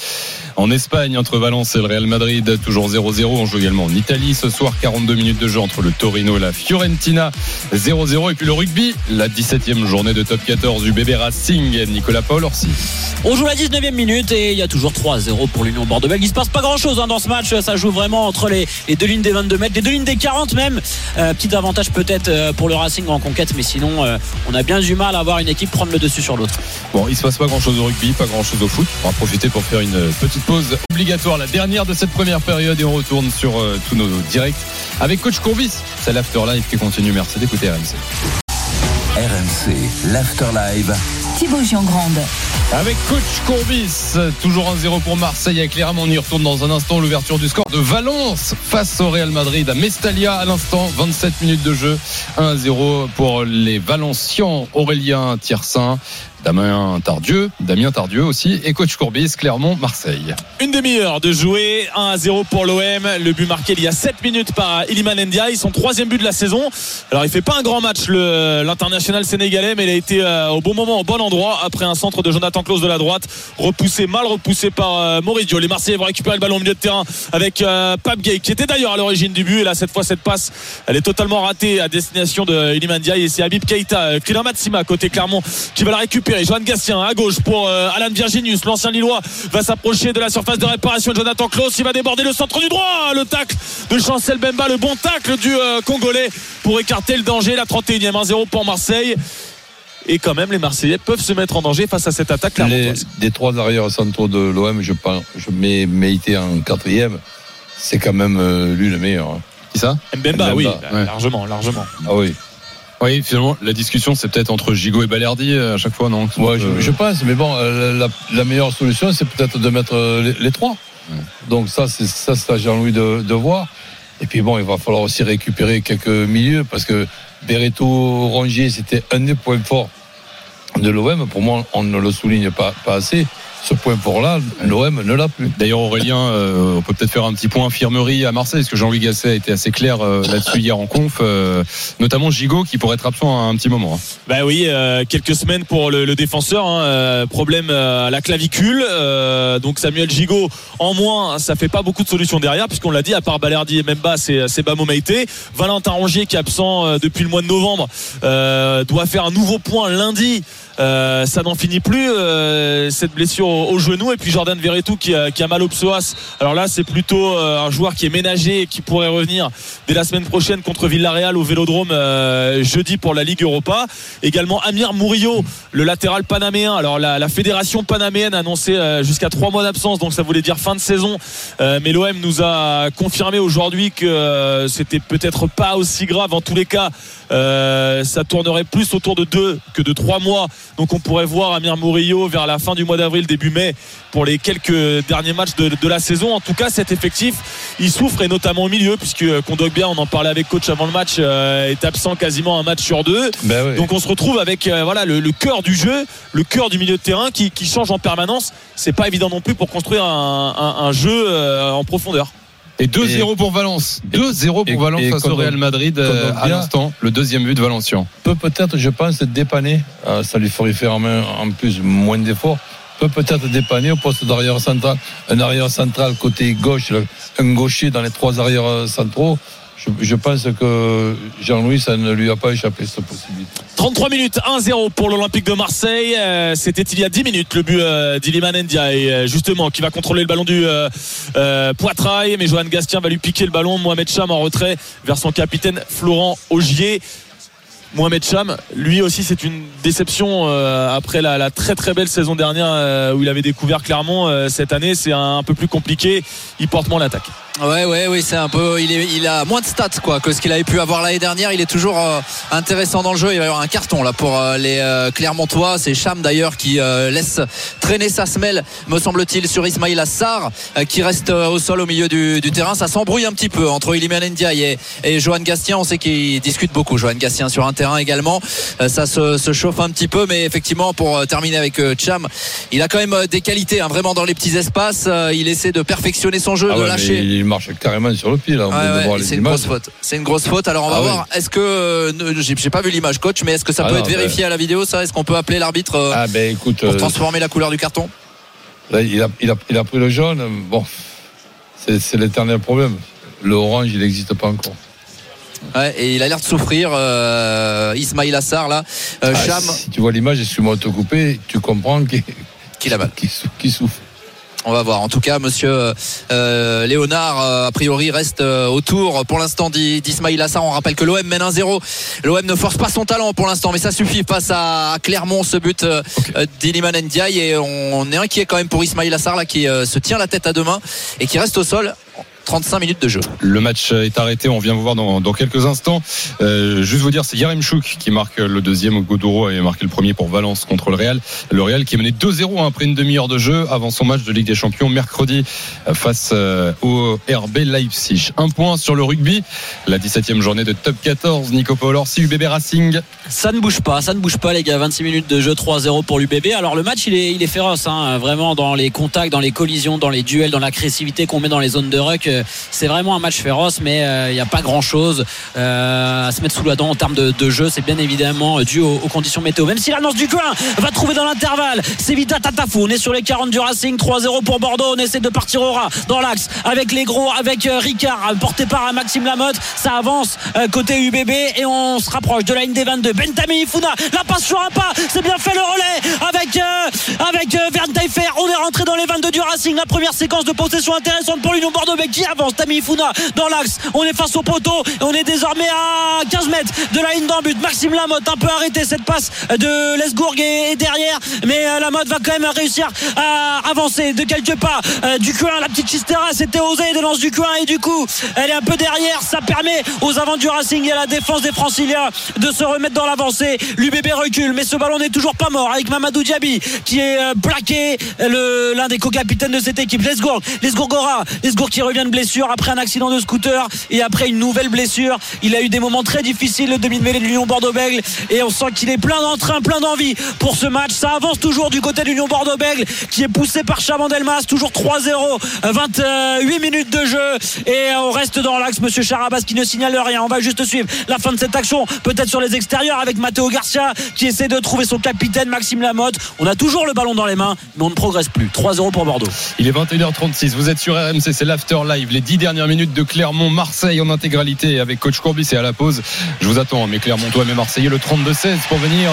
en Espagne entre Valence et le Real Madrid, toujours 0-0. On joue également en Italie ce soir, 42 minutes de jeu entre le Torino et la Fiorentina, 0-0. Et puis le rugby, la 17e journée de top 14 du bébé Racing, Nicolas Paul Orsi. On joue la 19e minute et il y a toujours 3-0 pour l'Union Bordeaux-Bègles. Il se passe pas grand chose dans ce match. Ça joue vraiment entre les, les deux lignes des 22 mètres, les deux lignes des 40 même. Euh, petit avantage peut-être euh, pour le Racing en conquête, mais sinon euh, on a bien du mal à voir une équipe prendre le dessus sur l'autre. Bon, il se passe pas grand chose au rugby, pas grand chose au foot. On va profiter pour faire une petite pause obligatoire, la dernière de cette première période, et on retourne sur euh, tous nos directs avec Coach Courbis. C'est l'after live qui continue. Merci d'écouter RMC. RMC, l'Afterlive. Thibaut Giangrande. Avec coach Courbis, toujours 1-0 pour Marseille avec Clermont. On y retourne dans un instant. L'ouverture du score de Valence face au Real Madrid à Mestalia à l'instant. 27 minutes de jeu. 1-0 pour les Valencians. Aurélien Tiersin, Damien Tardieu, Damien Tardieu aussi et coach Courbis, Clermont, Marseille. Une demi-heure de jouer, 1 à 0 pour l'OM. Le but marqué il y a 7 minutes par Iliman Ndiaye, son troisième but de la saison. Alors il fait pas un grand match l'international sénégalais, mais il a été euh, au bon moment, au bon endroit après un centre de Jonathan Klaus de la droite, repoussé, mal repoussé par euh, Maurizio. Les Marseillais vont récupérer le ballon au milieu de terrain avec euh, Pape Gay, qui était d'ailleurs à l'origine du but. Et là cette fois cette passe, elle est totalement ratée à destination de Iliman Ndiaye et c'est Habib Keita, euh, Kylian Matsima côté Clermont qui va la récupérer. Johan Gastien à gauche pour Alan Virginius, l'ancien Lillois va s'approcher de la surface de réparation de Jonathan Klaus. Il va déborder le centre du droit. Le tacle de Chancel Bemba, le bon tacle du Congolais pour écarter le danger. La 31e 1-0 pour Marseille. Et quand même, les Marseillais peuvent se mettre en danger face à cette attaque Les, des trois arrières centraux de l'OM, je, pense- je mets Meïté en quatrième. C'est quand même euh, lui le meilleur. hein. Qui ça? Mbemba, Mbemba, oui, ouais. largement, largement. Ah oui. Oui, finalement, la discussion, c'est peut-être entre Gigot et Balerdi euh, à chaque fois, non? Ouais, je, je pense, mais bon, euh, la, la meilleure solution, c'est peut-être de mettre les, les trois. Donc ça, c'est ça, c'est à Jean-Louis de, de voir. Et puis bon, il va falloir aussi récupérer quelques milieux parce que Bereto Rongier, c'était un des points forts de l'OM. Pour moi, on ne le souligne pas, pas assez. Ce point fort-là, l'OM ne l'a plus. D'ailleurs, Aurélien, euh, on peut peut-être faire un petit point infirmerie à Marseille, parce que Jean-Louis Gasset a été assez clair euh, là-dessus hier en conf, euh, notamment Gigot qui pourrait être absent à un petit moment. hein. Bah oui, euh, quelques semaines pour le, le défenseur. hein, problème à la clavicule. euh, donc Samuel Gigot en moins, ça fait pas beaucoup de solutions derrière, puisqu'on l'a dit, à part Balerdi et Memba, c'est Bamo Maïté. Valentin Rongier qui est absent depuis le mois de novembre euh, doit faire un nouveau point lundi. Euh, ça n'en finit plus euh, cette blessure au, genou. Et puis Jordan Verretou qui a, mal au psoas. Alors là c'est plutôt euh, un joueur qui est ménagé et qui pourrait revenir dès la semaine prochaine contre Villarreal au Vélodrome jeudi pour la Ligue Europa. Également Amir Murillo le latéral panaméen. Alors la, fédération panaméenne a annoncé jusqu'à trois mois d'absence donc ça voulait dire fin de saison. Mais l'OM nous a confirmé aujourd'hui que c'était peut-être pas aussi grave. En tous les cas euh, ça tournerait plus autour de deux que de trois mois donc on pourrait voir Amir Murillo vers la fin du mois d'avril, début mai, pour les quelques derniers matchs de, de la saison. En tout cas, cet effectif, il souffre et notamment au milieu, puisque Kondogbia, on en parlait avec coach avant le match, euh, est absent quasiment un match sur deux. Ben oui. Donc on se retrouve avec euh, voilà le, le cœur du jeu, le cœur du milieu de terrain qui, qui change en permanence. C'est pas évident non plus pour construire un, un- un jeu euh, en profondeur. Et 2-0 pour Valence. 2-0 et- pour Valence face au Real Madrid euh, à l'instant. Le deuxième but de Valencian. peut peut-être, je pense, dépanner. Euh, ça lui ferait faire en, main- en plus moins d'efforts. Peut peut-être dépanner au poste d'arrière central. Un arrière central côté gauche, un gaucher dans les trois arrières euh, centraux. Je, pense que Jean-Louis, ça ne lui a pas échappé cette possibilité. 33 minutes, 1-0 pour l'Olympique de Marseille. Euh, C'était il y a 10 minutes le but euh, d'Iliman euh, justement, qui va contrôler le ballon du euh, Poitrail. Mais Johan Gastien va lui piquer le ballon. Mohamed Cham en retrait vers son capitaine Florent Augier. Mohamed Cham, lui aussi, c'est une déception après la, très très belle saison dernière où il avait découvert Clermont. Euh, cette année, c'est un peu plus compliqué. Il porte moins l'attaque. Ouais, ouais, oui, c'est un peu. Il, est, il a moins de stats quoi que ce qu'il avait pu avoir l'année dernière. Il est toujours euh, intéressant dans le jeu. Il va y avoir un carton là pour euh, les euh, Clermontois. C'est Cham d'ailleurs qui euh, laisse traîner sa semelle, me semble-t-il, sur Ismail Assar euh, qui reste au sol au milieu du, du terrain. Ça s'embrouille un petit peu entre Iliman Ndiaye et, et Johan Gastien. On sait qu'ils discutent beaucoup. Johan Gastien sur un terrain également. Euh, ça se, se chauffe un petit peu, mais effectivement, pour terminer avec Cham, il a quand même des qualités, hein, vraiment dans les petits espaces. Euh, il essaie de perfectionner son jeu, Ah de ouais, lâcher. Il marche carrément sur le pied là. Ouais, c'est une images. grosse faute. C'est une grosse faute. Alors on va Ah voir. Est-ce que euh, j'ai pas vu l'image, coach, mais est-ce que ça Ah peut non, être vérifié à la vidéo Ça, est-ce qu'on peut appeler l'arbitre euh, Ah ben pour euh, transformer la couleur du carton? là, il, a, il, a, il a pris le jaune. Bon, c'est l'éternel problème. Le orange, il n'existe pas encore. Ouais, Et il a l'air de souffrir. Euh, Ismail Assar là, Cham, si tu vois l'image, excuse-moi de te couper, tu comprends qu'il qui mal. qu'il souffre. On va voir. En tout cas, Monsieur euh, Léonard, euh, a priori, reste euh, autour pour l'instant d'I- d'Ismail Assar. On rappelle que l'OM mène 1-0. L'OM ne force pas son talent pour l'instant, mais ça suffit face à Clermont, ce but euh, euh, d'Iliman Ndiaye. Et on est inquiet quand même pour Ismail Assar là, qui euh, se tient la tête à deux mains et qui reste au sol. 35 minutes de jeu. Le match est arrêté, on vient vous voir dans, dans quelques instants. Euh, juste vous dire, c'est Yarem Chouk qui marque le deuxième. Godoro avait marqué le premier pour Valence contre le Real. Le Real qui est mené 2-0 hein, après une demi-heure de jeu avant son match de Ligue des Champions mercredi euh, face euh, au RB Leipzig. Un point sur le rugby, la 17e journée de top 14. Nico Paul si UBB Racing. Ça ne bouge pas, ça ne bouge pas les gars. 26 minutes de jeu, 3-0 pour l'UBB. Alors le match il est, il est féroce, hein, vraiment dans les contacts, dans les collisions, dans les duels, dans l'agressivité qu'on met dans les zones de ruck. Euh, C'est vraiment un match féroce, mais euh, il n'y a pas grand chose à se mettre sous la dent en termes de, jeu. C'est bien évidemment dû aux, conditions météo. Même si l'annonce du coin va trouver dans l'intervalle, c'est Vita Tatafou. On est sur les 40 du Racing, 3-0 pour Bordeaux. On essaie de partir au ras dans l'axe avec les gros, avec euh, Ricard, porté par euh, Maxime Lamotte. Ça avance euh, côté UBB et on se rapproche de la ligne des 22. Bentami Ifuna, la passe sur un pas, c'est bien fait le relais avec, euh, avec euh. On est rentré dans les 22 du Racing. La première séquence de possession intéressante pour l'Union Bordeaux, mais qui avance Tami Ifuna dans l'axe. On est face au poteau on est désormais à 15 mètres de la ligne d'en but. Maxime Lamotte un peu arrêté cette passe de Lesgourg est, derrière, mais euh, Lamotte va quand même réussir à avancer de quelques pas. Euh, du coin, la petite Chistera, c'était osé de lance du coin et du coup, elle est un peu derrière. Ça permet aux avants du Racing et à la défense des Franciliens de se remettre dans l'avancée. L'UBB recule, mais ce ballon n'est toujours pas mort avec Mamadou Diaby qui est euh, plaqué, l'un des co-capitaines de cette équipe. Lesgourg, Lesgourgora, Lesgourg qui revient blessure après un accident de scooter et après une nouvelle blessure. Il a eu des moments très difficiles, le demi-mêlée de l'Union Bordeaux-Bègle et on sent qu'il est plein d'entrain, plein d'envie pour ce match. Ça avance toujours du côté de l'Union Bordeaux-Bègle qui est poussé par Chabandelmas, toujours 3-0, 28 minutes de jeu et on reste dans l'axe. Monsieur Charabas qui ne signale rien. On va juste suivre la fin de cette action, peut-être sur les extérieurs avec Matteo Garcia qui essaie de trouver son capitaine Maxime Lamotte. On a toujours le ballon dans les mains, mais on ne progresse plus. 3-0 pour Bordeaux. Il est 21h36. Vous êtes sur RMC, c'est l'after live. Les 10 dernières minutes de Clermont-Marseille en intégralité avec coach Courbis et à la pause. Je vous attends, mes Clermontois, mes Marseillais, le 32-16 pour venir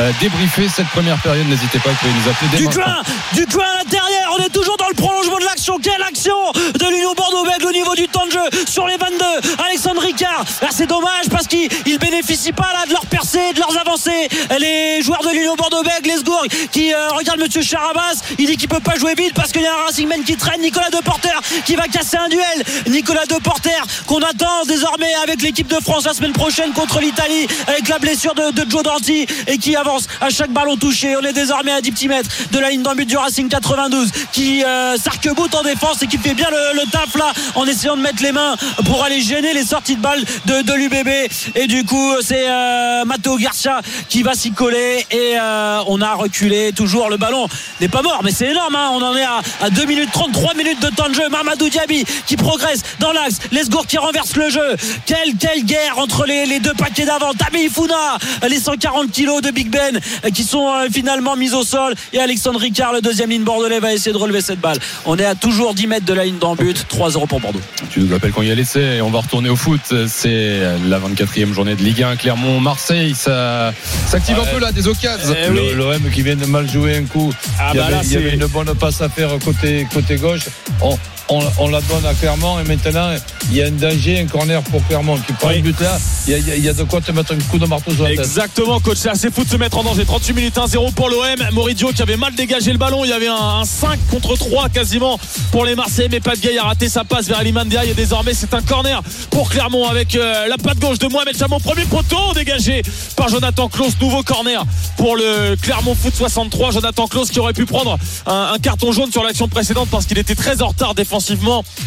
euh, débriefer cette première période. N'hésitez pas, vous pouvez nous appeler dès Du coin, du coin à l'intérieur, on est toujours dans le prolongement de l'action. Quelle action de l'Union Bordeaux-Bègles au niveau du temps de jeu sur les 22. Alexandre Ricard, là c'est dommage parce qu'ils ne bénéficient pas là de leur percée, de leurs avancées. Les joueurs de l'Union Bordeaux-Bègles, Lesgourg, qui euh, regarde Monsieur Charabas, il dit qu'il peut pas jouer vite parce qu'il y a un Racingman qui traîne. Nicolas Deporter qui va casser un duel. Nicolas Deporter qu'on attend désormais avec l'équipe de France la semaine prochaine contre l'Italie avec la blessure de, Joe Danti et qui avance à chaque ballon touché. On est désormais à 10 petits mètres de la ligne d'en but du Racing 92 qui euh, s'arc-boute en défense et qui fait bien le, taf là en essayant de mettre les mains pour aller gêner les sorties de balles de, l'UBB. Et du coup, c'est euh, Matteo Garcia qui va s'y coller et euh, on a reculé. Toujours le ballon n'est pas mort, mais c'est énorme. hein. On en est à, à 2 minutes 30, 3 minutes de temps de jeu. Mamadou Diaby qui progresse dans l'axe. Lesgour qui renverse le jeu. Quelle, quelle guerre entre les, les deux paquets d'avant. Tami Ifuna, les 140 kilos de Big Ben euh, qui sont euh, finalement mis au sol. Et Alexandre Ricard, le deuxième ligne bordelais, va essayer de relever cette balle. On est à toujours 10 mètres de la ligne d'en but. 3-0 pour Bordeaux. Tu nous appelles quand il y a l'essai et on va retourner au foot. C'est la 24e journée de Ligue 1. Clermont-Marseille, ça s'active un peu là, des occasions. Eh oui. L'OM qui vient de mal jouer un coup. Ah il y bah avait, là, il y avait c'est- une bonne passe à faire côté, côté gauche. On, on, on la donne à Clermont et maintenant il y a un danger, un corner pour Clermont. Tu prends Oui. un but là, il y, a- y y de quoi te mettre un coup de marteau sur la tête. Exactement, coach. C'est assez fou de se mettre en danger. 38 minutes 1-0 pour l'OM. Moridio qui avait mal dégagé le ballon. Il y avait un, un 5 contre 3 quasiment pour les Marseillais. Mais pas de Gay a raté sa passe vers Alimandia. Et désormais, c'est un corner pour Clermont avec euh, la patte gauche de Mohamed Chamon. Premier poteau dégagé par Jonathan Klaus. Nouveau corner pour le Clermont Foot 63. Jonathan Klaus qui aurait pu prendre un, un carton jaune sur l'action précédente parce qu'il était très en retard défensivement.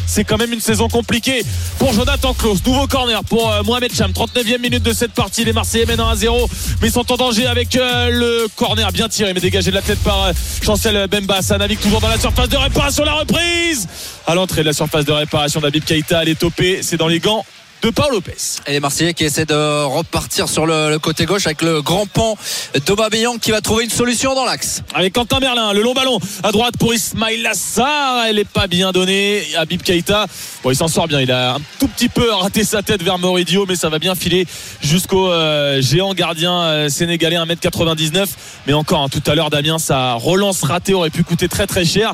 C'est quand même une saison compliquée pour Jonathan Klaus. Nouveau corner pour euh, Mohamed Cham. 39e minute de cette partie. Les Marseillais mènent 1 à 0, mais sont en danger avec euh, le corner bien tiré, mais dégagé de la tête par euh, Chancel Bemba. Ça navigue toujours dans la surface de réparation. La reprise à l'entrée de la surface de réparation d'Abib Keita. Elle est topée. C'est dans les gants de Paul Lopez. Et les Marseillais qui essaient de repartir sur le, le côté gauche avec le grand pan d'Aubameyang qui va trouver une solution dans l'axe. avec Quentin Merlin, le long ballon à droite pour Ismail Assar, elle est pas bien donnée. Habib Keita, bon, il s'en sort bien, il a un tout petit peu raté sa tête vers Moridio, mais ça va bien filer jusqu'au euh, géant gardien euh, sénégalais 1m99. Mais encore, hein, tout à l'heure, Damien, sa relance ratée aurait pu coûter très très cher.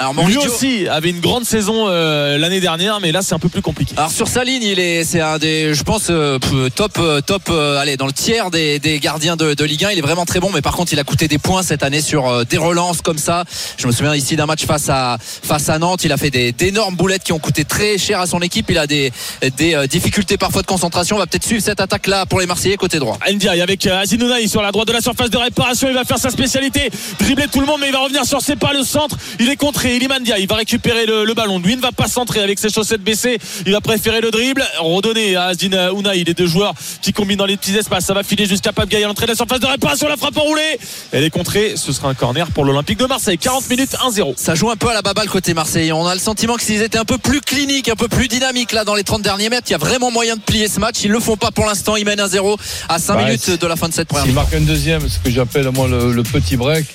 Alors Lui Moridio- aussi avait une grande saison euh, l'année dernière, mais là c'est un peu plus compliqué. Alors sur sa ligne, il est, c'est un des, je pense, euh, top, euh, top, euh, allez, dans le tiers des, des gardiens de, de Ligue 1. Il est vraiment très bon, mais par contre, il a coûté des points cette année sur des relances comme ça. Je me souviens ici d'un match face à, face à Nantes. Il a fait des, d'énormes boulettes qui ont coûté très cher à son équipe. Il a des, des difficultés parfois de concentration. On va peut-être suivre cette attaque là pour les Marseillais côté droit. Ndiaye avec Aziz Nounaï sur la droite de la surface de réparation. Il va faire sa spécialité, dribbler tout le monde, mais il va revenir sur ses pas le centre. Il est contré. Iliman Ndiaye, il va récupérer le, le ballon. Lui ne va pas centrer avec ses chaussettes baissées. Il va préférer le dribble, redonner à Azin Ounaï. Les deux joueurs qui combinent dans les petits espaces. Ça va filer jusqu'à Pape Gaye à l'entrée de la surface de réparation. La frappe enroulée. Elle est contrée. Ce sera un corner pour l'Olympique de Marseille. 40 minutes 1-0. Ça joue un peu à la baballe côté Marseille. On a le sentiment que s'ils étaient un peu plus cliniques, un peu plus dynamiques là dans les 30 derniers mètres, il y a vraiment moyen de plier ce match. Ils le font pas pour l'instant. Ils mènent 1-0 à 5 Bah, minutes de la fin de cette première S'il mi-temps. marque un deuxième, ce que j'appelle moi le, le petit break,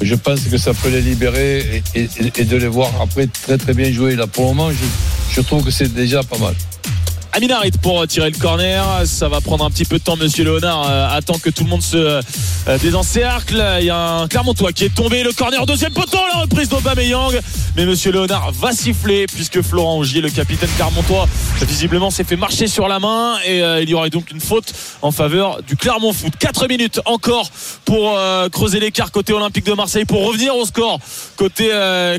je pense que ça peut les libérer et, et- et de les voir après très très bien jouer. Là, pour le moment, je, je trouve que c'est déjà pas mal. Aminarit pour tirer le corner. Ça va prendre un petit peu de temps. Monsieur Léonard euh, attend que tout le monde se euh, désencercle. Il y a un Clermontois qui est tombé. Le corner deuxième poteau. La reprise d'Aubameyang. Mais Monsieur Léonard va siffler puisque Florent Augier, le capitaine Clermontois, visiblement s'est fait marcher sur la main. Et euh, il y aurait donc une faute en faveur du Clermont Foot. 4 minutes encore pour creuser l'écart côté Olympique de Marseille pour revenir au score côté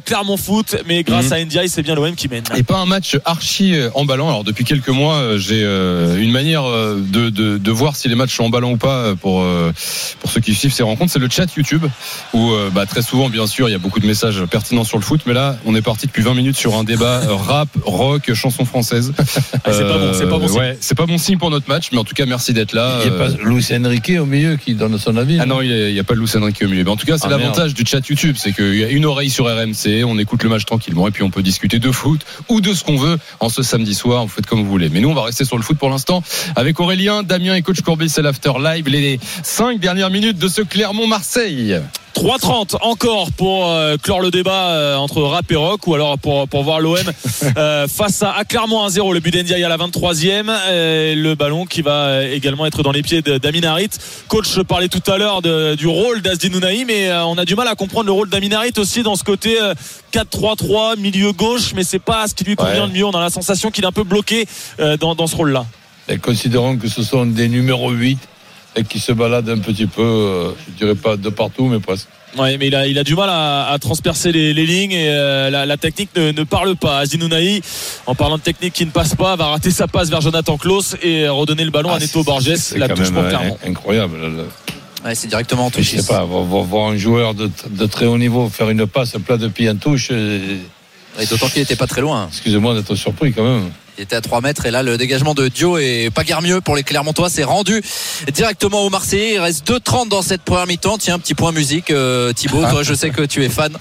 Clermont Foot. Mais grâce Mhm. à Ndiaye, c'est bien l'OM qui mène. Et pas un match archi emballant. Alors depuis quelques mois, euh, j'ai euh, une manière euh, de, de, de voir si les matchs sont emballants ou pas pour euh, pour ceux qui suivent ces rencontres. C'est le chat YouTube où euh, bah, très souvent, bien sûr, il y a beaucoup de messages pertinents sur le foot. Mais là, on est parti depuis 20 minutes sur un débat rap, rock, chanson française. Ah, c'est pas bon, c'est pas bon signe. Ouais, c'est pas bon signe pour notre match. Mais en tout cas, merci d'être là. Il n'y a pas Luis Enrique au milieu qui donne son avis. ah non, il n'y a, pas de Luis Enrique au milieu. Mais en tout cas, c'est Ah, l'avantage du chat YouTube, c'est qu'il y a une oreille sur RMC, on écoute le match tranquillement et puis on peut discuter de foot ou de ce qu'on veut en ce samedi soir. Vous faites comme vous voulez. Mais nous, on va rester sur le foot pour l'instant avec Aurélien, Damien et coach Courbis. C'est l'after live. Les cinq dernières minutes de ce Clermont-Marseille. 3-30 encore pour euh, clore le débat euh, entre rap et rock ou alors pour, pour voir l'OM euh, face à, à Clermont 1-0 le but d'Endiaye à la 23e euh, le ballon qui va également être dans les pieds d'Amin Harit. Coach parlait tout à l'heure du rôle d'Asdin Ounahi mais on a du mal à comprendre le rôle d'Amin Harit aussi dans ce côté euh, 4-3-3 milieu gauche mais c'est pas ce qui lui convient Ouais. le mieux. On a la sensation qu'il est un peu bloqué dans, dans ce rôle là Et considérons que ce sont des numéros 8 et qui se baladent un petit peu, euh, je dirais pas de partout, mais presque. Ouais, mais il a, il a du mal à, à transpercer les, les lignes et euh, la, la technique ne, ne parle pas. Azin Ounahi, en parlant de technique qui ne passe pas, va rater sa passe vers Jonathan Klaus et redonner le ballon à Ah, Neto Borges. c'est La quand touche même pour euh, Clermont. incroyable. Le- Ouais, c'est directement en Je touche. sais pas, voir, voir- voir un joueur de, de très haut niveau faire une passe plat de pied en touche, euh, Et d'autant qu'il n'était pas très loin. excusez-moi d'être surpris quand même. Il était à 3 mètres et là le dégagement de Dio est pas guère mieux pour les Clermontois. C'est rendu directement au Marseillais. Il reste 2,30 dans cette première mi-temps. Tiens, un petit point musique. Euh, Thibaut, toi je sais que tu es fan.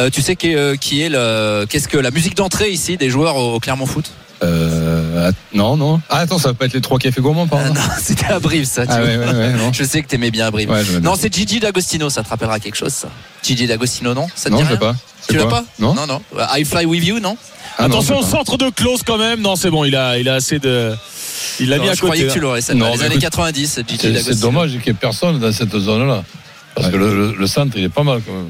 Euh, tu sais qui, euh, qui est le. Qu'est-ce que la musique d'entrée ici des joueurs au, Clermont Foot? Euh, non, non. Ah, attends, ça va pas être les trois cafés gourmands, par Ah, exemple Non, c'était à Brive ça. Ah Thibaut. ouais, ouais, ouais, non. Je sais que t'aimais bien Brive. Je me non, c'est Gigi D'Agostino. Ça te rappellera quelque chose ça? Gigi D'Agostino, non? Ça te Non, je sais pas. Tu l'as pas Non. non, non. Euh, I Fly With You, non Ah, Attention au centre de Klaus quand même. Non, c'est bon, il a, il a assez de. Il l'a mis à Je croyais côté. que tu là. l'aurais. Ça, Non, les années écoute, 90, Gigi C'est dommage qu'il n'y ait personne dans cette zone-là. Parce Ouais. que le, le- le centre, il est pas mal quand même.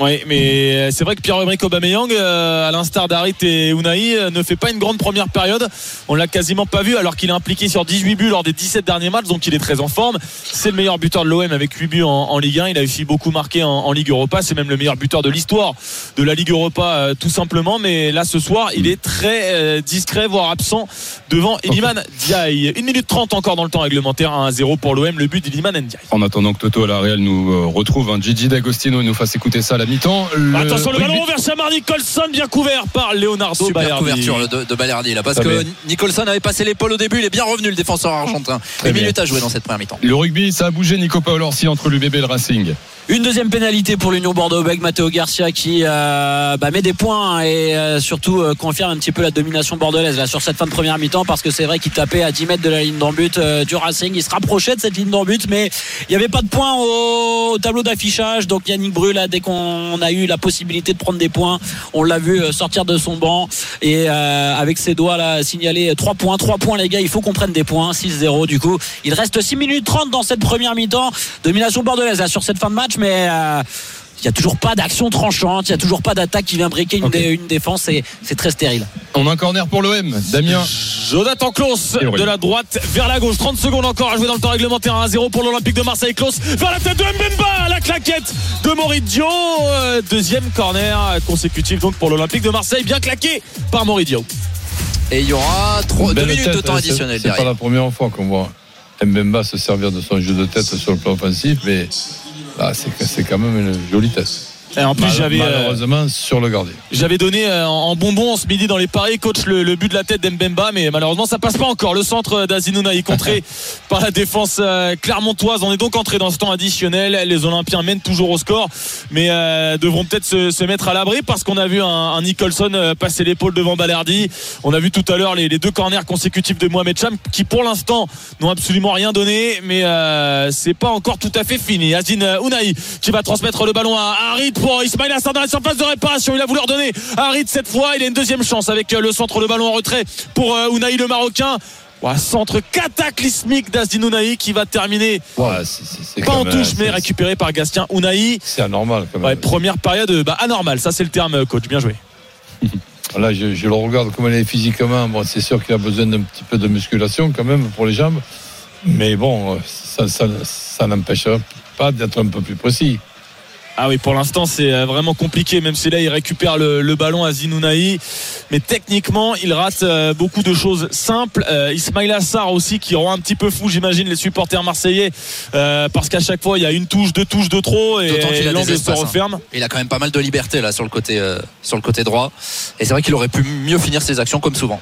Oui, mais c'est vrai que Pierre-Emerick Aubameyang, euh, à l'instar d'Harit et Unai, euh, ne fait pas une grande première période. On l'a quasiment pas vu alors qu'il est impliqué sur 18 buts lors des 17 derniers matchs, donc il est très en forme. C'est le meilleur buteur de l'OM avec 8 buts en, en Ligue 1. Il a aussi beaucoup marqué en, en Ligue Europa. C'est même le meilleur buteur de l'histoire de la Ligue Europa, euh, tout simplement. Mais là, ce soir, il est très euh, discret, voire absent devant Iliman Ndiaye. 1 minute 30 encore dans le temps réglementaire, 1 0 pour l'OM, le but d'Iliman Ndiaye. En attendant que Toto à la Real nous euh, retrouve, un Gigi D'Agostino nous fasse écouter ça à la mi-temps. Le Attention, le ballon vers Samar Nicholson, bien couvert par Leonardo Super Balerdi. couverture de, de Balerdi là parce Ça que. Nicholson avait passé l'épaule au début il est bien revenu le défenseur argentin une minute à jouer dans cette première mi-temps Le rugby, ça a bougé, Nico Paolorsi entre l'UBB et le Racing. Une deuxième pénalité pour l'Union Bordeaux avec Matteo Garcia qui euh, bah, met des points et euh, surtout euh, confirme un petit peu la domination bordelaise là, sur cette fin de première mi-temps parce que c'est vrai qu'il tapait à 10 mètres de la ligne d'en but euh, du Racing. Il se rapprochait de cette ligne d'en but mais il n'y avait pas de points au, au tableau d'affichage. Donc Yannick Bru là, dès qu'on a eu la possibilité de prendre des points, on l'a vu sortir de son banc et avec ses doigts là signaler 3 points. 3 points les gars, il faut qu'on prenne des points. 6-0 du coup. Il reste 6 minutes 30 dans cette première mi-temps. Domination bordelaise là, sur cette fin de match mais euh, il n'y a toujours pas d'action tranchante, il n'y a toujours pas d'attaque qui vient briquer une, Ok. dé- une défense, et c'est très stérile. On a un corner pour l'OM. Damien. Jonathan Klaus de la droite vers la gauche 30 secondes encore à jouer dans le temps réglementaire 1-0 pour l'Olympique de Marseille Klaus vers la tête de Mbemba la claquette de Moridio Euh, deuxième corner consécutif donc pour l'Olympique de Marseille bien claqué par Moridio et il y aura 2 Belle minutes de temps hein, additionnel C'est pas la première fois qu'on voit Mbemba se servir de son jeu de tête sur le plan offensif, mais c'est c'est quand même une jolie tête. Et en plus Mal- j'avais euh, malheureusement sur le gardien. J'avais donné euh, en bonbon ce midi dans les paris, coach, le, le but de la tête d'Mbemba, mais malheureusement ça passe pas encore. Le centre d'Azinouna est contré par la défense euh, clermontoise. On est donc entré dans ce temps additionnel. Les Olympiens mènent toujours au score, mais devront peut-être se, se mettre à l'abri parce qu'on a vu un, un Nicholson passer l'épaule devant Balerdi. On a vu tout à l'heure les, les deux corners consécutifs de Mohamed Cham qui pour l'instant n'ont absolument rien donné, mais c'est pas encore tout à fait fini. Azine euh, Ounaï qui va transmettre le ballon à Harit pour Ismail Assar dans la surface de réparation. Il a voulu redonner à Harit cette fois. Il a une deuxième chance avec euh, le centre, le ballon en retrait pour euh, Ounaï le Marocain. Ouais, centre cataclysmique d'Azdin Ounaï qui va terminer Ouais, pas en touche mais c'est- récupéré par Gastien Ounaï. C'est anormal quand Ouais, même. première période euh, bah, anormale, ça c'est le terme euh, coach, bien joué. Là, je, je le regarde comme il est physiquement. Bon, c'est sûr qu'il a besoin d'un petit peu de musculation quand même pour les jambes. Mais bon, euh, ça, ça, ça n'empêche pas d'être un peu plus précis. Ah oui, pour l'instant, c'est euh, vraiment compliqué, même si là, il récupère le, le ballon à Zinounaï. Mais techniquement, il rate euh, beaucoup de choses simples. Euh, Ismail Assar aussi, qui rend un petit peu fou, j'imagine, les supporters marseillais, euh, parce qu'à chaque fois, il y a une touche, deux touches de trop, et des l'angle se hein. referme. il a quand même pas mal de liberté là sur le côté sur le côté droit et c'est vrai qu'il aurait pu mieux finir ses actions comme souvent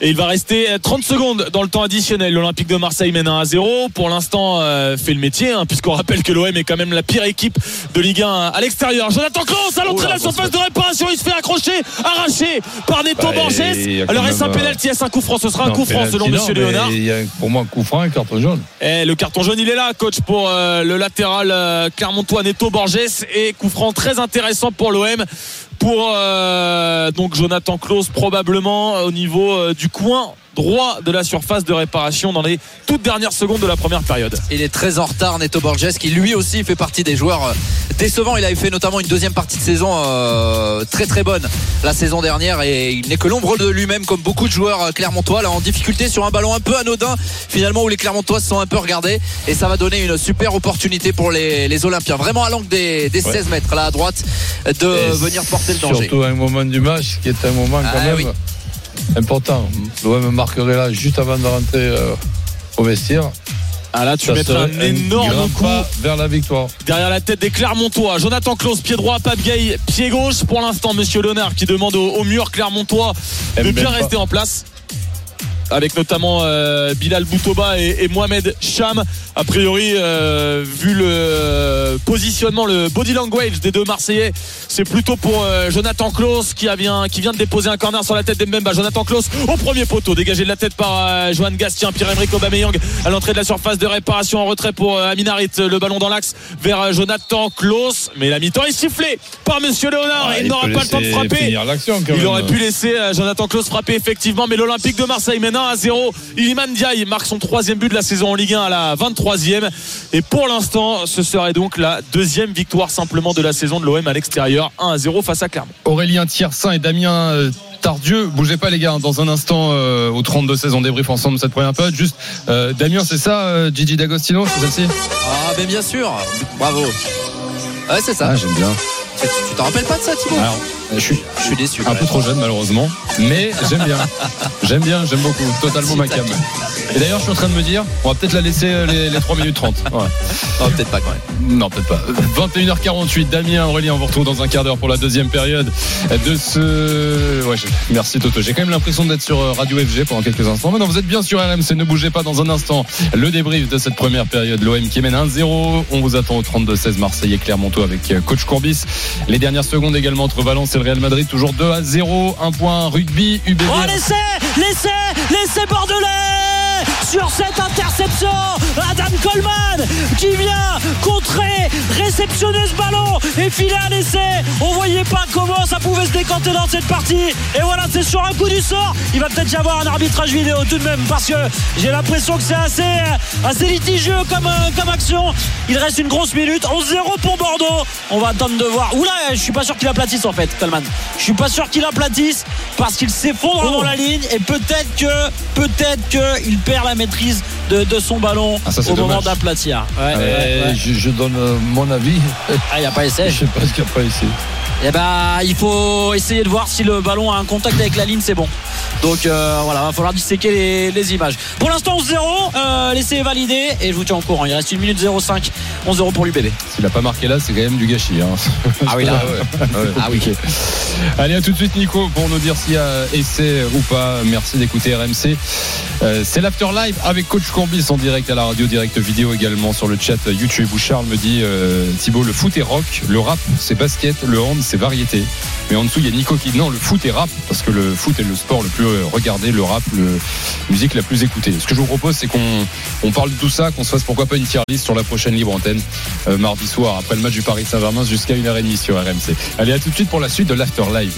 Et il va rester euh, 30 secondes dans le temps additionnel. L'Olympique de Marseille mène 1 à 0. Pour l'instant, euh, fait le métier, hein, puisqu'on rappelle que l'OM est quand même la pire équipe de Ligue 1 à l'extérieur. Jonathan Klaus à l'entrée de la surface de réparation. Il se fait accrocher, arraché par Neto Bah, Borges. Alors, est-ce un euh, pénalty Est-ce un coup franc Ce sera un coup franc selon mais Léonard. Il y a pour moi un coup franc, un carton jaune. Et le carton jaune, il est là, coach, pour euh, le latéral euh, Clermontois Neto Borges. Et coup franc très intéressant pour l'OM. Pour euh, donc Jonathan Klaus, probablement au niveau euh, du coin droit de la surface de réparation dans les toutes dernières secondes de la première période. il est très en retard Neto Borges qui lui aussi fait partie des joueurs euh, décevants. Il avait fait notamment une deuxième partie de saison euh, très très bonne la saison dernière. Et il n'est que l'ombre de lui-même comme beaucoup de joueurs euh, clermontois là en difficulté sur un ballon un peu anodin finalement où les clermontois se sont un peu regardés. Et ça va donner une super opportunité pour les, les Olympiens. Vraiment à l'angle des, des 16 mètres là à droite de Et venir porter le danger. Surtout à un moment du match qui est un moment quand Ah, même oui. Important. L'OM marquerait là juste avant de rentrer euh, au vestiaire. Ah là, tu Ça mettrais un énorme coup vers la victoire. derrière la tête des Clermontois. Jonathan Klaus, pied droit, Pape Gay, pied gauche. Pour l'instant, Monsieur Léonard qui demande au, au mur Clermontois de bien rester en place. Avec notamment euh, Bilal Boutoba et, et Mohamed Cham. A priori, euh, vu le positionnement, le body language des deux Marseillais, c'est plutôt pour euh, Jonathan Klaus qui, a vient, qui vient de déposer un corner sur la tête d'Embemba. Jonathan Klaus au premier poteau, dégagé de la tête par Johan Gastien, Pierre-Emerick Aubameyang à l'entrée de la surface de réparation en retrait pour Amin Harit. Le ballon dans l'axe vers Jonathan Klaus. Mais la mi-temps est sifflée par Monsieur Léonard. Ah, il n'aura peut pas le temps de frapper. Il aurait pu laisser Jonathan Klaus frapper effectivement, mais l'Olympique de Marseille mène 1 à 0. Iliman Diaye marque son troisième but de la saison en Ligue 1 à la 23e. Et pour l'instant, ce serait donc la deuxième victoire simplement de la saison de l'OM à l'extérieur. 1 à 0 face à Clermont. Aurélien Tiersin et Damien euh, Tardieu, bougez pas les gars, dans un instant euh, au 32 16 on débrief ensemble cette première période. Juste euh, Damien, c'est ça, euh, Gigi D'Agostino, c'est celle-ci? Ah, ben bien sûr. Bravo. Ouais, c'est ça. Ah, j'aime bien. Tu tu t'en rappelles pas de ça, Thibaut? Alors, je suis Je suis déçu. un peu trop jeune malheureusement, mais j'aime bien. J'aime bien, j'aime beaucoup, totalement ma cam. Et d'ailleurs, je suis en train de me dire, on va peut-être la laisser euh, les, les 3 minutes 30. Ouais. Non, peut-être pas quand même. Non, peut-être pas. 21h48, Damien, Aurélien, on vous retrouve dans un quart d'heure pour la deuxième période de ce. Ouais, merci Toto. J'ai quand même l'impression d'être sur euh, Radio FG pendant quelques instants. Maintenant, vous êtes bien sur RMC, ne bougez pas dans un instant. Le débrief de cette première période, l'OM qui mène 1-0. On vous attend au 32-16 Marseille et Clermontois avec euh, coach Courbis. Les dernières secondes également entre Valence et le Real Madrid, toujours 2 à 0. Un point rugby, UBB. Oh, l'essai L'essai L'essai bordelais sur cette interception Adam Coleman qui vient contrer réceptionner ce ballon et filer un essai. On voyait pas comment ça pouvait se décanter dans cette partie. Et voilà c'est sur un coup du sort. Il va peut-être y avoir un arbitrage vidéo tout de même parce que j'ai l'impression que c'est assez, assez litigieux comme, euh, comme action. Il reste une grosse minute. 11-0 pour Bordeaux. On va attendre de voir. Oula je suis pas sûr qu'il aplatisse en fait Coleman. Je suis pas sûr qu'il aplatisse parce qu'il s'effondre Oh. dans la ligne et peut-être que peut-être que il perd la maîtrise de, de son ballon Ah, ça, au moment d'aplatir. Ouais, ouais, ouais. Je, je donne euh, mon avis. Ah, il n'y a pas essai. Je sais pas ce qu'il n'y a pas essayé. Eh ben, il faut essayer de voir si le ballon a un contact avec la ligne, c'est bon. Donc euh, voilà, va falloir disséquer les, les images. Pour l'instant, 11-0, euh, l'essai est validé et je vous tiens au courant. Il reste une minute 05, 11-0 pour l'UBB. S'il a pas marqué là, c'est quand même du gâchis. hein. Ah oui, là. ouais. Ouais, Ah oui. Allez, à tout de suite, Nico, pour nous dire s'il y a essai ou pas. Merci d'écouter RMC. Euh, c'est l'After Live avec Coach Courbis en direct à la radio, direct vidéo également sur le chat YouTube où Charles me dit euh, Thibaut, le foot est rock, le rap c'est basket, le hand c'est variété. Mais en dessous, il y a Nico qui non, le foot est rap parce que le foot est le sport le plus euh, regardé, le rap, le musique la plus écoutée. Ce que je vous propose, c'est qu'on on parle de tout ça, qu'on se fasse pourquoi pas une tier list sur la prochaine libre antenne euh, mardi soir après le match du Paris Saint-Germain jusqu'à 1h30 sur RMC. Allez, à tout de suite pour la suite de l'After Live.